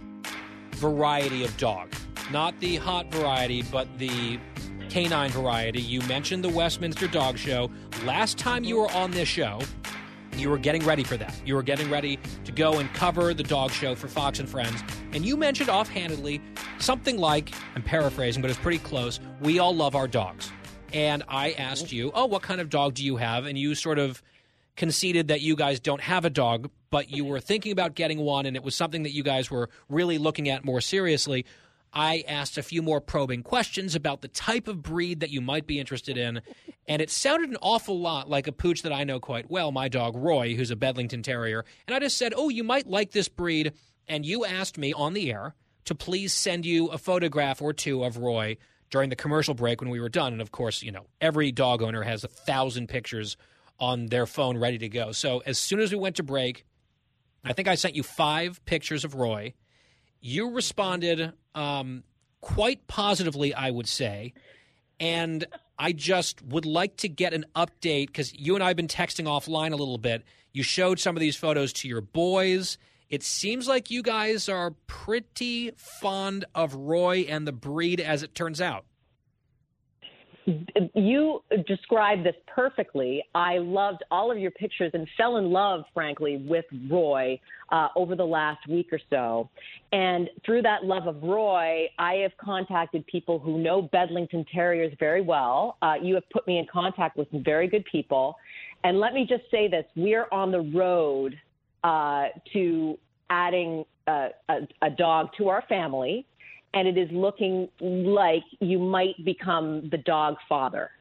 variety of dog. Not the hot variety, but the canine variety. You mentioned the Westminster Dog Show. Last time you were on this show, you were getting ready for that. You were getting ready to go and cover the dog show for Fox and Friends. And you mentioned offhandedly something like, I'm paraphrasing, but it's pretty close, we all love our dogs. And I asked you, oh, what kind of dog do you have? And you sort of conceded that you guys don't have a dog, but you were thinking about getting one, and it was something that you guys were really looking at more seriously. I asked a few more probing questions about the type of breed that you might be interested in, and it sounded an awful lot like a pooch that I know quite well, my dog Roy, who's a Bedlington Terrier. And I just said, Oh, you might like this breed. And you asked me on the air to please send you a photograph or two of Roy during the commercial break when we were done. And of course, you know, every dog owner has a thousand pictures on their phone ready to go. So as soon as we went to break, I think I sent you five pictures of Roy. You responded um, quite positively, I would say. And I just would like to get an update because you and I have been texting offline a little bit. You showed some of these photos to your boys. It seems like you guys are pretty fond of Roy and the breed as it turns out. You described this perfectly. I loved all of your pictures and fell in love, frankly, with Roy uh, over the last week or so. And through that love of Roy, I have contacted people who know Bedlington Terriers very well. Uh, you have put me in contact with some very good people. And let me just say this we are on the road uh, to adding a, a, a dog to our family and it is looking like you might become the dog father.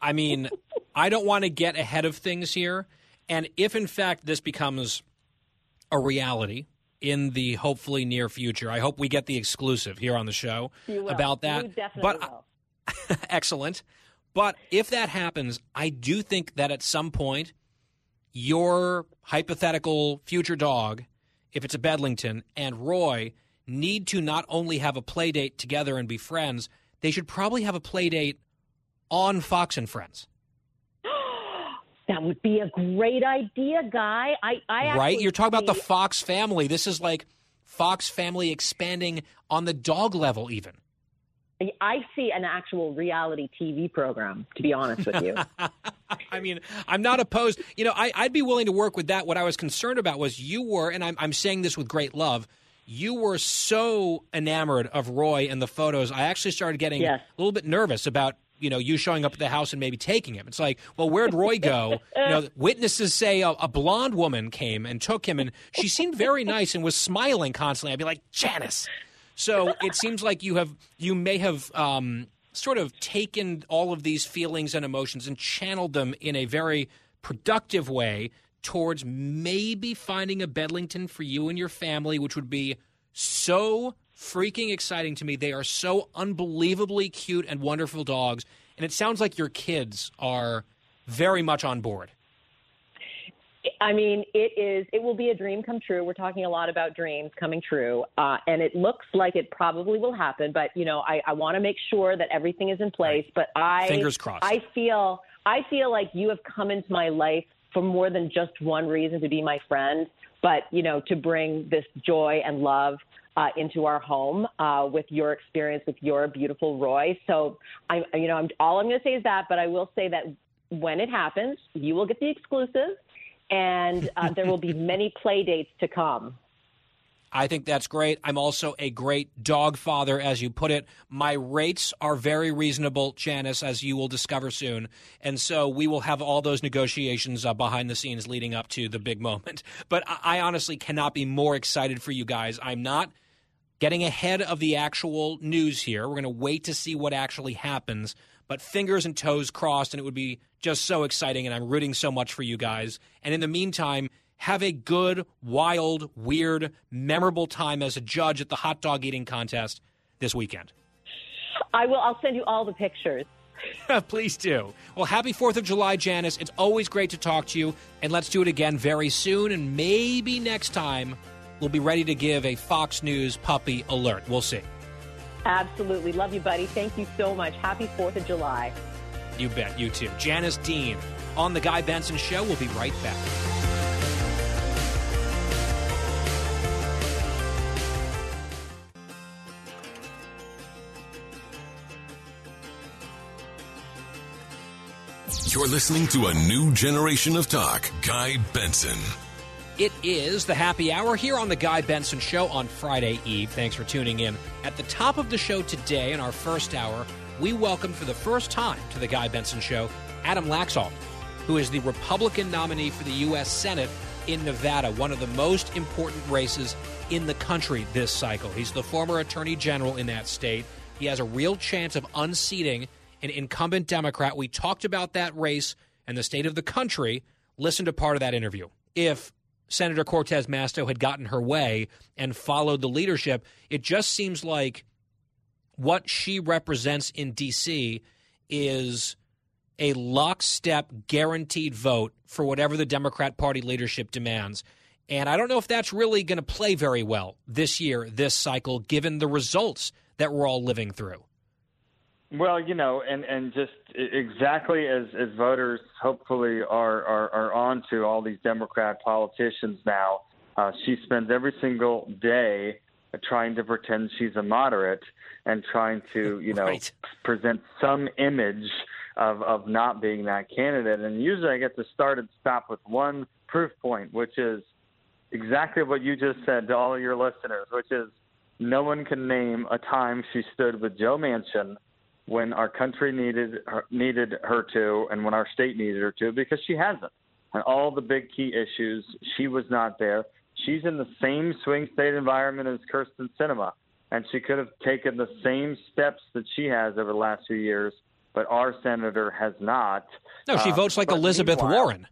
I mean, I don't want to get ahead of things here. And if in fact this becomes a reality in the hopefully near future, I hope we get the exclusive here on the show about that. You definitely but will. excellent. But if that happens, I do think that at some point, your hypothetical future dog, if it's a Bedlington, and Roy need to not only have a play date together and be friends, they should probably have a play date on Fox and Friends. That would be a great idea, Guy. I, I right? You're talking about the Fox family. This is like Fox family expanding on the dog level, even. I see an actual reality TV program, to be honest with you. I mean, I'm not opposed. You know, I, I'd be willing to work with that. What I was concerned about was you were, and I'm, I'm saying this with great love, you were so enamored of Roy and the photos. I actually started getting Yes. a little bit nervous about, you know, you showing up at the house and maybe taking him. It's like, well, where'd Roy go? you know, witnesses say a, a blonde woman came and took him, and she seemed very nice and was smiling constantly. I'd be like, Janice. So it seems like you have, you may have um, sort of taken all of these feelings and emotions and channeled them in a very productive way towards maybe finding a Bedlington for you and your family, which would be so freaking exciting to me. They are so unbelievably cute and wonderful dogs. And it sounds like your kids are very much on board. I mean, it is. It will be a dream come true. We're talking a lot about dreams coming true, uh, and it looks like it probably will happen. But you know, I, I want to make sure that everything is in place. But I Fingers crossed. I feel I feel like you have come into my life for more than just one reason to be my friend, but you know, to bring this joy and love uh, into our home uh, with your experience with your beautiful Roy. So I, you know, I'm, all I'm going to say is that. But I will say that when it happens, you will get the exclusive and uh, there will be many play dates to come. I think that's great. I'm also a great dog father, as you put it. My rates are very reasonable, Janice, as you will discover soon. And so we will have all those negotiations uh, behind the scenes leading up to the big moment. But I, I honestly cannot be more excited for you guys. I'm not getting ahead of the actual news here. We're going to wait to see what actually happens. But fingers and toes crossed, and it would be just so exciting. And I'm rooting so much for you guys. And in the meantime, have a good, wild, weird, memorable time as a judge at the hot dog eating contest this weekend. I will. I'll send you all the pictures. Please do. Well, happy 4th of July, Janice. It's always great to talk to you. And let's do it again very soon. And maybe next time we'll be ready to give a Fox News puppy alert. We'll see. Absolutely. Love you, buddy. Thank you so much. Happy 4th of July. You bet. You too. Janice Dean on The Guy Benson Show. We'll be right back. You're listening to a new generation of talk. Guy Benson. It is the happy hour here on The Guy Benson Show on Friday Eve. Thanks for tuning in. At the top of the show today, in our first hour, we welcome for the first time to The Guy Benson Show Adam Laxalt. who is the Republican nominee for the U.S. Senate in Nevada, one of the most important races in the country this cycle. He's the former attorney general in that state. He has a real chance of unseating an incumbent Democrat. We talked about that race and the state of the country. Listen to part of that interview. If Senator Cortez Masto had gotten her way and followed the leadership, it just seems like what she represents in D.C. is a lockstep guaranteed vote for whatever the Democrat Party leadership demands. And I don't know if that's really going to play very well this year, this cycle, given the results that we're all living through. Well, you know, and and just exactly as as voters hopefully are are, are on to all these Democrat politicians now. Uh, she spends every single day trying to pretend she's a moderate and trying to, you know, right. present some image of of not being that candidate. And usually, I get to start and stop with one proof point, which is exactly what you just said to all of your listeners, which is no one can name a time she stood with Joe Manchin when our country needed her, needed her to, and when our state needed her to, because she hasn't. And all the big key issues, she was not there. She's in the same swing state environment as Kyrsten Sinema, and she could have taken the same steps that she has over the last few years but our senator has not. No, she uh, votes like Elizabeth Warren.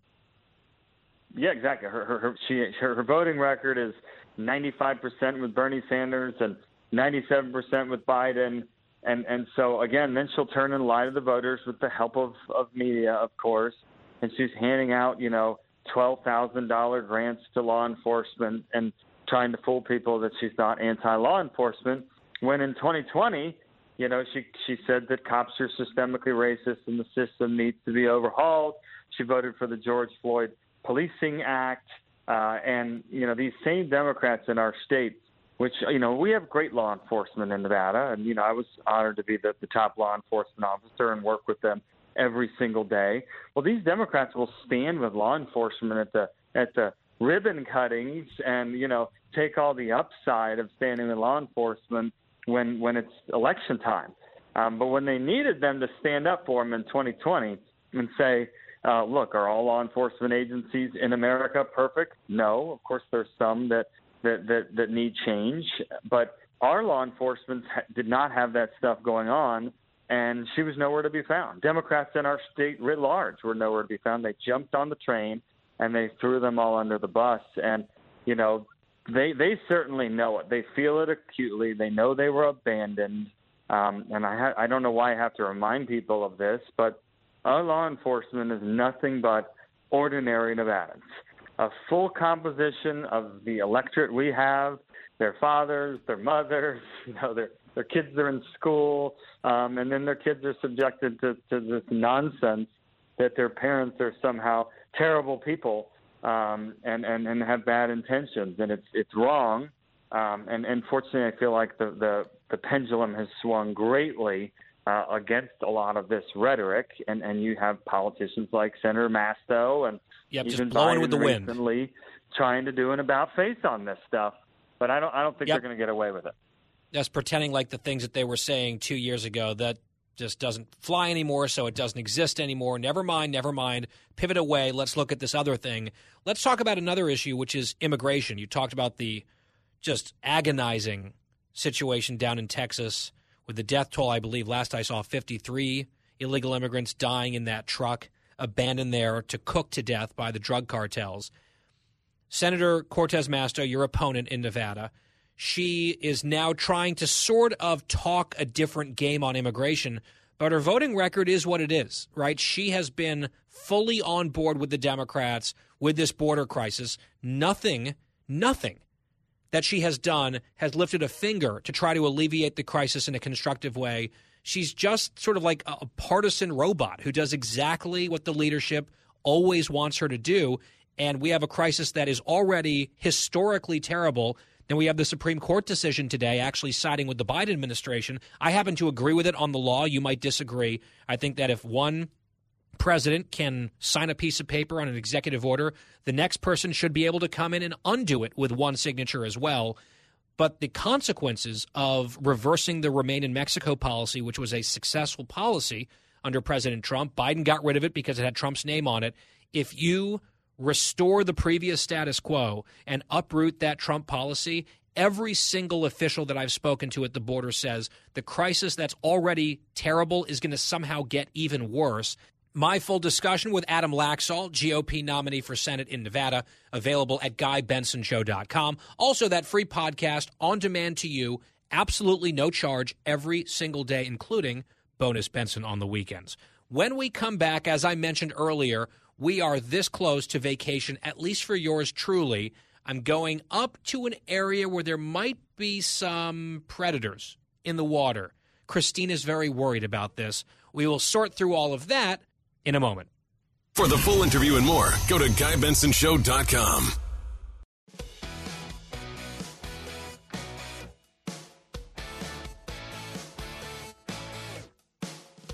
Yeah, exactly. Her her her, she, her her voting record is 95% with Bernie Sanders and 97% with Biden. And and so again, then she'll turn and lie to the voters with the help of of media, of course. And she's handing out, you know, twelve thousand dollar grants to law enforcement and trying to fool people that she's not anti law enforcement. When in 2020, you know, she she said that cops are systemically racist and the system needs to be overhauled. She voted for the George Floyd Policing Act, uh, and you know these same Democrats in our state, which you know we have great law enforcement in Nevada, and you know I was honored to be the, the top law enforcement officer and work with them every single day. Well, these Democrats will stand with law enforcement at the at the ribbon cuttings and you know take all the upside of standing with law enforcement when when it's election time. Um, but when they needed them to stand up for them in 2020 and say, uh, "Look, are all law enforcement agencies in America perfect?" No, of course there's some that that that, that need change, but our law enforcement did not have that stuff going on, and she was nowhere to be found. Democrats in our state writ large were nowhere to be found. They jumped on the train and they threw them all under the bus, and you know they they certainly know it. They feel it acutely. They know they were abandoned. Um, and I ha- I don't know why I have to remind people of this, but our law enforcement is nothing but ordinary Nevadans. A full composition of the electorate we have, their fathers, their mothers, you know, their their kids are in school, um, and then their kids are subjected to, to this nonsense that their parents are somehow terrible people um, and, and, and have bad intentions, and it's it's wrong. Um, and, and fortunately, I feel like the, the, the pendulum has swung greatly uh, against a lot of this rhetoric, and, and you have politicians like Senator Masto and yep, even just blowing Biden with the wind. recently trying to do an about face on this stuff. But I don't I don't think yep. they're going to get away with it. Just pretending like the things that they were saying two years ago that just doesn't fly anymore, so it doesn't exist anymore. Never mind, never mind. Pivot away. Let's look at this other thing. Let's talk about another issue, which is immigration. You talked about the just agonizing situation down in Texas with the death toll. I believe last I saw 53 illegal immigrants dying in that truck, abandoned there to cook to death by the drug cartels. Senator Cortez Masto, your opponent in Nevada, she is now trying to sort of talk a different game on immigration, but her voting record is what it is, right? She has been fully on board with the Democrats with this border crisis. Nothing, nothing that she has done has lifted a finger to try to alleviate the crisis in a constructive way. She's just sort of like a partisan robot who does exactly what the leadership always wants her to do. And we have a crisis that is already historically terrible then we have the Supreme Court decision today actually siding with the Biden administration. I happen to agree with it on the law. You might disagree. I think that if one president can sign a piece of paper on an executive order, the next person should be able to come in and undo it with one signature as well. But the consequences of reversing the Remain in Mexico policy, which was a successful policy under President Trump. Biden got rid of it because it had Trump's name on it. If you restore the previous status quo and uproot that Trump policy, every single official that I've spoken to at the border says the crisis that's already terrible is going to somehow get even worse. My full discussion with Adam Laxalt, GOP nominee for Senate in Nevada, available at GuyBensonShow.com. Also, that free podcast on demand to you, absolutely no charge every single day, including bonus Benson on the weekends. When we come back, as I mentioned earlier, we are this close to vacation, at least for yours truly. I'm going up to an area where there might be some predators in the water. Christine is very worried about this. We will sort through all of that in a moment. For the full interview and more, go to GuyBensonShow.com.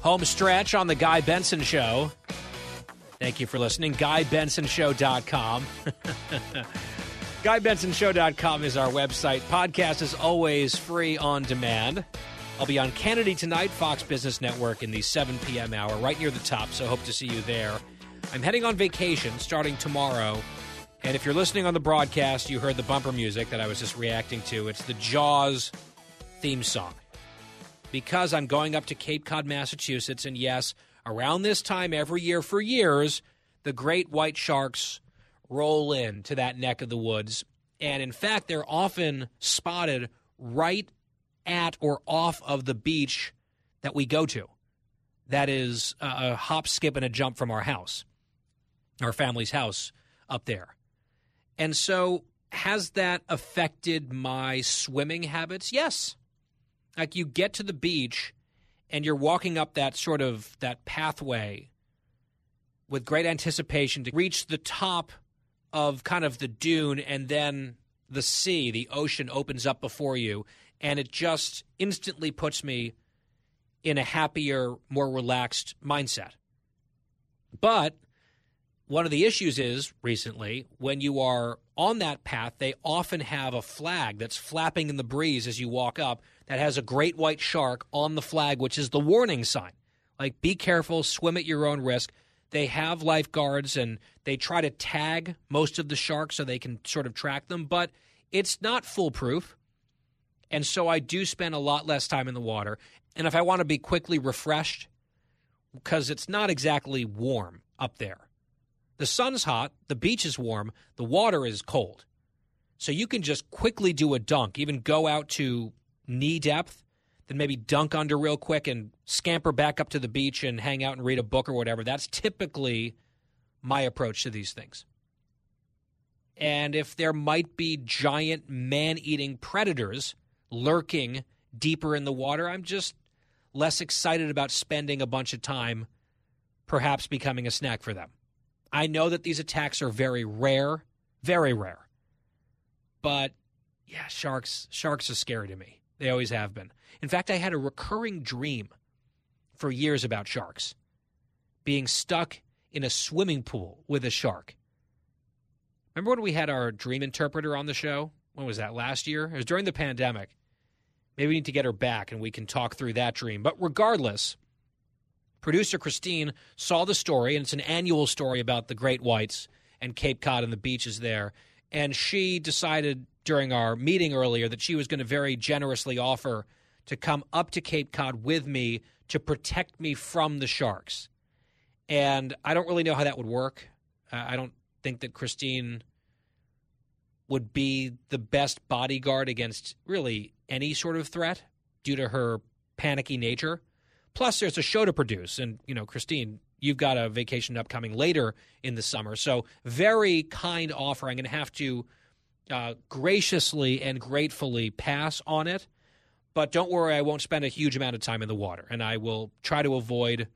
Home stretch on the Guy Benson Show. Thank you for listening. GuyBensonShow.com. GuyBensonShow.com is our website. Podcast is always free on demand. I'll be on Kennedy tonight, Fox Business Network, in the 7 p.m. hour, right near the top, so hope to see you there. I'm heading on vacation starting tomorrow. And if you're listening on the broadcast, you heard the bumper music that I was just reacting to. It's the Jaws theme song. Because I'm going up to Cape Cod, Massachusetts, and yes, around this time every year for years, the great white sharks roll in to that neck of the woods. And in fact, they're often spotted right at or off of the beach that we go to. That is a hop, skip, and a jump from our house, our family's house up there. And so, has that affected my swimming habits? Yes. Like you get to the beach and you're walking up that sort of that pathway with great anticipation to reach the top of kind of the dune and then the sea, the ocean opens up before you and it just instantly puts me in a happier, more relaxed mindset. But one of the issues is recently when you are on that path, they often have a flag that's flapping in the breeze as you walk up that has a great white shark on the flag, which is the warning sign. Like, be careful, swim at your own risk. They have lifeguards and they try to tag most of the sharks so they can sort of track them, but it's not foolproof. And so I do spend a lot less time in the water. And if I want to be quickly refreshed, because it's not exactly warm up there, the sun's hot, the beach is warm, the water is cold. So you can just quickly do a dunk, even go out to knee depth, then maybe dunk under real quick and scamper back up to the beach and hang out and read a book or whatever. That's typically my approach to these things. And if there might be giant man eating predators lurking deeper in the water, I'm just less excited about spending a bunch of time perhaps becoming a snack for them. I know that these attacks are very rare, very rare. But yeah, sharks sharks are scary to me. They always have been. In fact, I had a recurring dream for years about sharks. Being stuck in a swimming pool with a shark. Remember when we had our dream interpreter on the show? When was that? Last year? It was during the pandemic. Maybe we need to get her back and we can talk through that dream. But regardless, Producer Christine saw the story, and it's an annual story about the great whites and Cape Cod and the beaches there. And she decided during our meeting earlier that she was going to very generously offer to come up to Cape Cod with me to protect me from the sharks. And I don't really know how that would work. I don't think that Christine would be the best bodyguard against really any sort of threat due to her panicky nature. Plus, there's a show to produce, and you know, Christine, you've got a vacation upcoming later in the summer, so very kind offer. I'm going to have to uh, graciously and gratefully pass on it, but don't worry, I won't spend a huge amount of time in the water, and I will try to avoid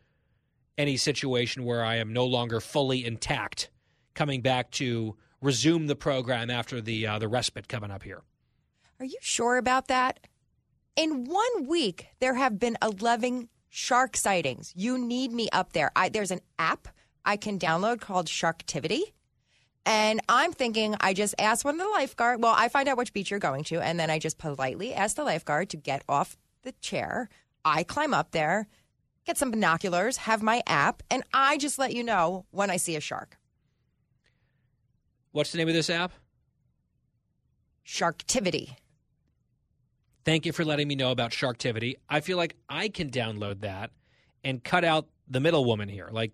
any situation where I am no longer fully intact, coming back to resume the program after the uh, the respite coming up here. Are you sure about that? In one week, there have been 11 shark sightings. You need me up there. I, there's an app I can download called Sharktivity. And I'm thinking, I just ask one of the lifeguard. Well, I find out which beach you're going to, and then I just politely ask the lifeguard to get off the chair. I climb up there. get some binoculars, have my app, and I just let you know when I see a shark. What's the name of this app? Sharktivity. Thank you for letting me know about Sharktivity. I feel like I can download that and cut out the middle woman here. Like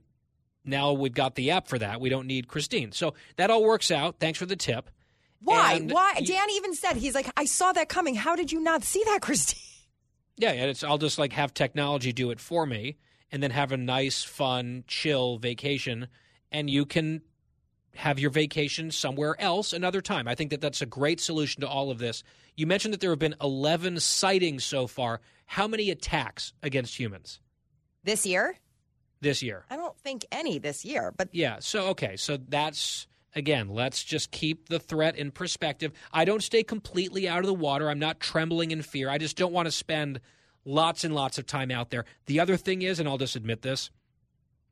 now we've got the app for that. We don't need Christine. So that all works out. Thanks for the tip. Why? And Why? you- Dan even said he's like, I saw that coming. How did you not see that, Christine? Yeah, and it's I'll just like have technology do it for me and then have a nice, fun, chill vacation and you can have your vacation somewhere else another time. I think that that's a great solution to all of this. You mentioned that there have been 11 sightings so far. How many attacks against humans This year? this year? I don't think any this year, but Yeah. So okay. So that's again. Let's just keep the threat in perspective. I don't stay completely out of the water. I'm not trembling in fear. I just don't want to spend lots and lots of time out there. The other thing is, and I'll just admit this,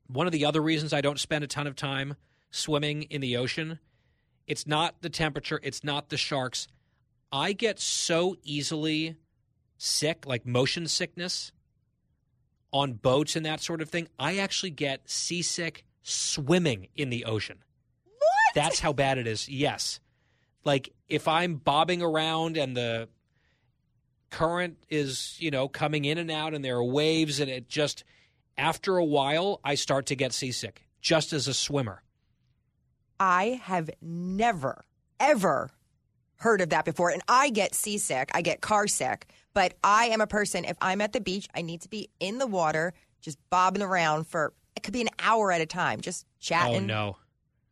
one of the other reasons I don't spend a ton of time swimming in the ocean, it's not the temperature. It's not the sharks. I get so easily sick, like motion sickness on boats and that sort of thing. I actually get seasick swimming in the ocean. What? That's how bad it is. Yes. Like if I'm bobbing around and the current is, you know, coming in and out and there are waves and it just after a while I start to get seasick just as a swimmer. I have never, ever heard of that before. And I get seasick, I get car sick, but I am a person, if I'm at the beach, I need to be in the water, just bobbing around for, it could be an hour at a time, just oh, chatting, Oh no.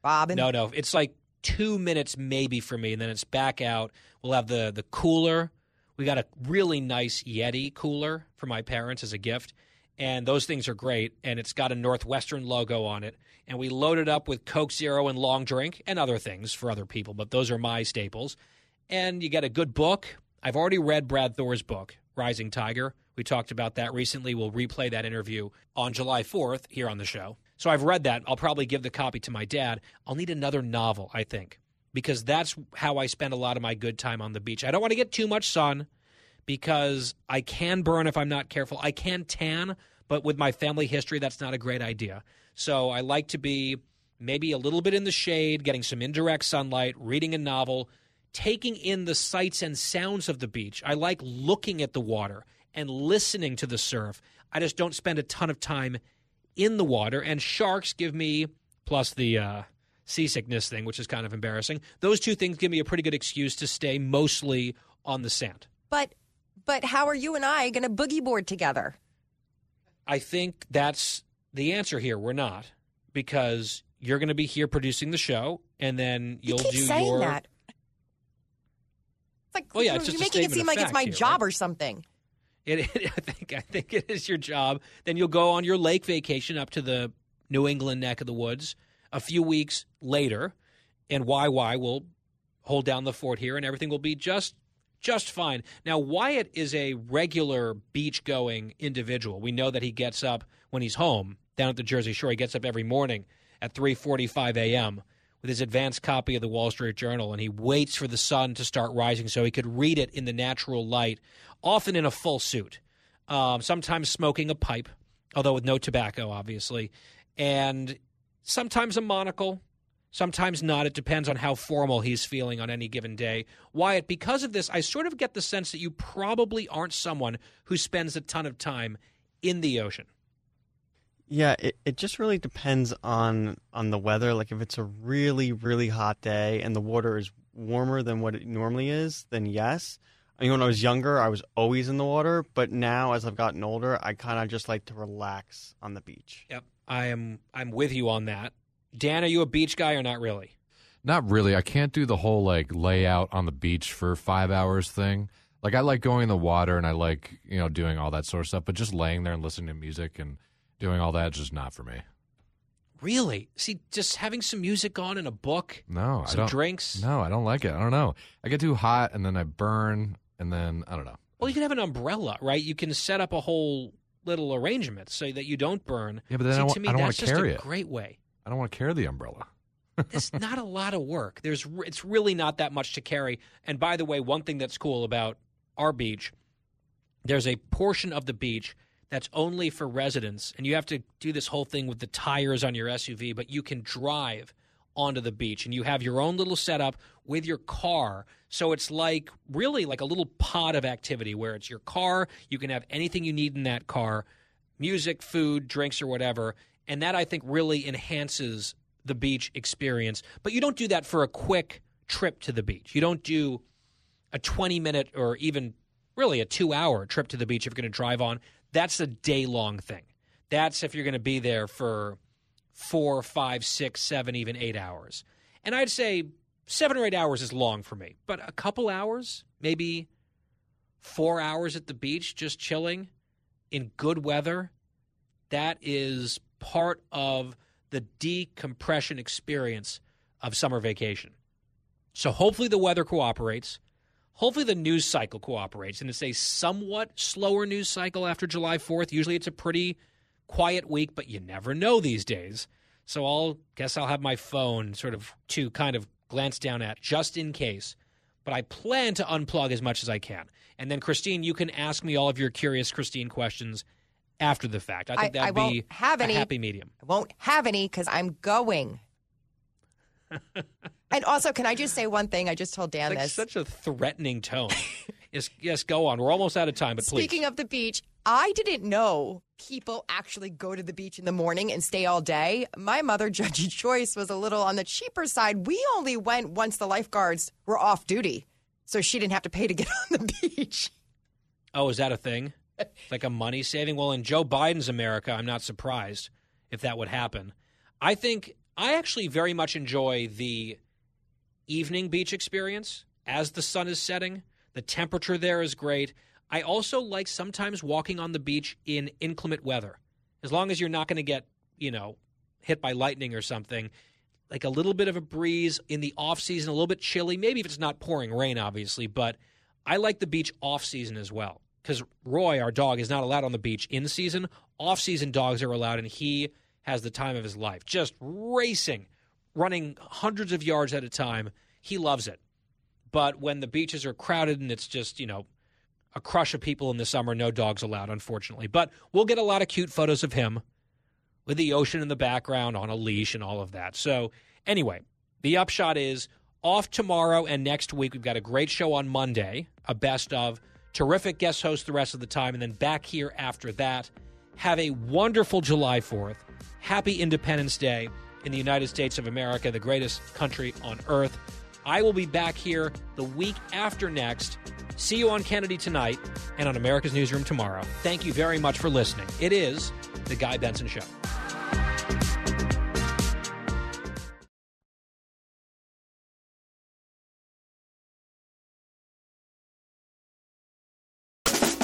bobbing. No, no. It's like two minutes maybe for me, and then it's back out. We'll have the the cooler. We got a really nice Yeti cooler for my parents as a gift, and those things are great. And it's got a Northwestern logo on it. And we load it up with Coke Zero and long drink and other things for other people, but those are my staples. And you get a good book. I've already read Brad Thor's book, Rising Tiger. We talked about that recently. We'll replay that interview on July 4th here on the show. So I've read that. I'll probably give the copy to my dad. I'll need another novel, I think, because that's how I spend a lot of my good time on the beach. I don't want to get too much sun because I can burn if I'm not careful. I can tan, but with my family history, that's not a great idea. So I like to be maybe a little bit in the shade, getting some indirect sunlight, reading a novel, taking in the sights and sounds of the beach. I like looking at the water and listening to the surf. I just don't spend a ton of time in the water. And sharks give me, plus the uh, seasickness thing, which is kind of embarrassing, those two things give me a pretty good excuse to stay mostly on the sand. But, but how are you and I going to boogie board together? I think that's the answer here. We're not because you're going to be here producing the show, and then you'll keep do saying your. that. It's like Well, yeah, you're, it's just you're making it seem like it's my here, job or something. It, I think I think it is your job. Then you'll go on your lake vacation up to the New England neck of the woods a few weeks later, and why YY will hold down the fort here, and everything will be just just fine. Now Wyatt is a regular beach going individual. We know that he gets up when he's home down at the Jersey Shore. He gets up every morning at 3:45 a.m. with his advanced copy of the Wall Street Journal, and he waits for the sun to start rising so he could read it in the natural light, often in a full suit, um, sometimes smoking a pipe, although with no tobacco, obviously, and sometimes a monocle. Sometimes not. It depends on how formal he's feeling on any given day. Wyatt, because of this, I sort of get the sense that you probably aren't someone who spends a ton of time in the ocean. Yeah, it, it just really depends on on the weather. Like if it's a really really hot day and the water is warmer than what it normally is, then yes. I mean, when I was younger, I was always in the water, but now as I've gotten older, I kind of just like to relax on the beach. Yep, I am. I'm with you on that. Dan, are you a beach guy or not really? Not really. I can't do the whole like layout on the beach for five hours thing. Like I like going in the water and I like you know doing all that sort of stuff, but just laying there and listening to music and doing all that is just not for me. Really? See, just having some music on and a book, No, I some don't. drinks. No, I don't like it. I don't know. I get too hot and then I burn and then I don't know. Well, you can have an umbrella, right? You can set up a whole little arrangement so that you don't burn. Yeah, but then See, I, wa- to me, I don't want that's to just carry a it. great way. I don't want to carry the umbrella. It's not a lot of work. There's it's really not that much to carry. And by the way, one thing that's cool about our beach, there's a portion of the beach that's only for residents, and you have to do this whole thing with the tires on your SUV, but you can drive onto the beach and you have your own little setup with your car. So it's like really like a little pod of activity where it's your car, you can have anything you need in that car music, food, drinks, or whatever. And that I think really enhances the beach experience. But you don't do that for a quick trip to the beach. You don't do a 20 minute or even really a two hour trip to the beach if you're going to drive on. That's a day long thing. That's if you're going to be there for four, five, six, seven, even eight hours. And I'd say seven or eight hours is long for me, but a couple hours, maybe four hours at the beach just chilling in good weather, that is part of the decompression experience of summer vacation. So hopefully the weather cooperates. Hopefully the news cycle cooperates. And it's a somewhat slower news cycle after July 4th. Usually it's a pretty quiet week, but you never know these days. So I'll guess I'll have my phone sort of to kind of glance down at just in case. But I plan to unplug as much as I can. And then Christine, you can ask me all of your curious Christine questions after the fact. I think that'd won't be have a any. happy medium. I won't have any because I'm going. and also, can I just say one thing? I just told Dan Like this. such a threatening tone. yes, yes, go on. We're almost out of time, but please Speaking of the beach, I didn't know people actually go to the beach in the morning and stay all day. My mother, Judgy Choice, was a little on the cheaper side. We only went once the lifeguards were off duty, so she didn't have to pay to get on the beach. Oh, is that a thing? like a money saving? Well, in Joe Biden's America, I'm not surprised if that would happen. I think I actually very much enjoy the evening beach experience as the sun is setting. The temperature there is great. I also like sometimes walking on the beach in inclement weather. As long as you're not going to get, you know, hit by lightning or something, like a little bit of a breeze in the off season, a little bit chilly, maybe if it's not pouring rain obviously, but I like the beach off season as well because Roy, our dog, is not allowed on the beach in season. Off season dogs are allowed, and he has the time of his life, just racing, running hundreds of yards at a time. He loves it. But when the beaches are crowded and it's just, you know, a crush of people in the summer, no dogs allowed, unfortunately. But we'll get a lot of cute photos of him with the ocean in the background on a leash and all of that. So, anyway, the upshot is off tomorrow and next week. We've got a great show on Monday, a best of terrific guest host the rest of the time, and then back here after that. Have a wonderful July 4th. Happy Independence Day in the United States of America, the greatest country on earth. I will be back here the week after next. See you on Kennedy tonight and on America's Newsroom tomorrow. Thank you very much for listening. It is The Guy Benson Show.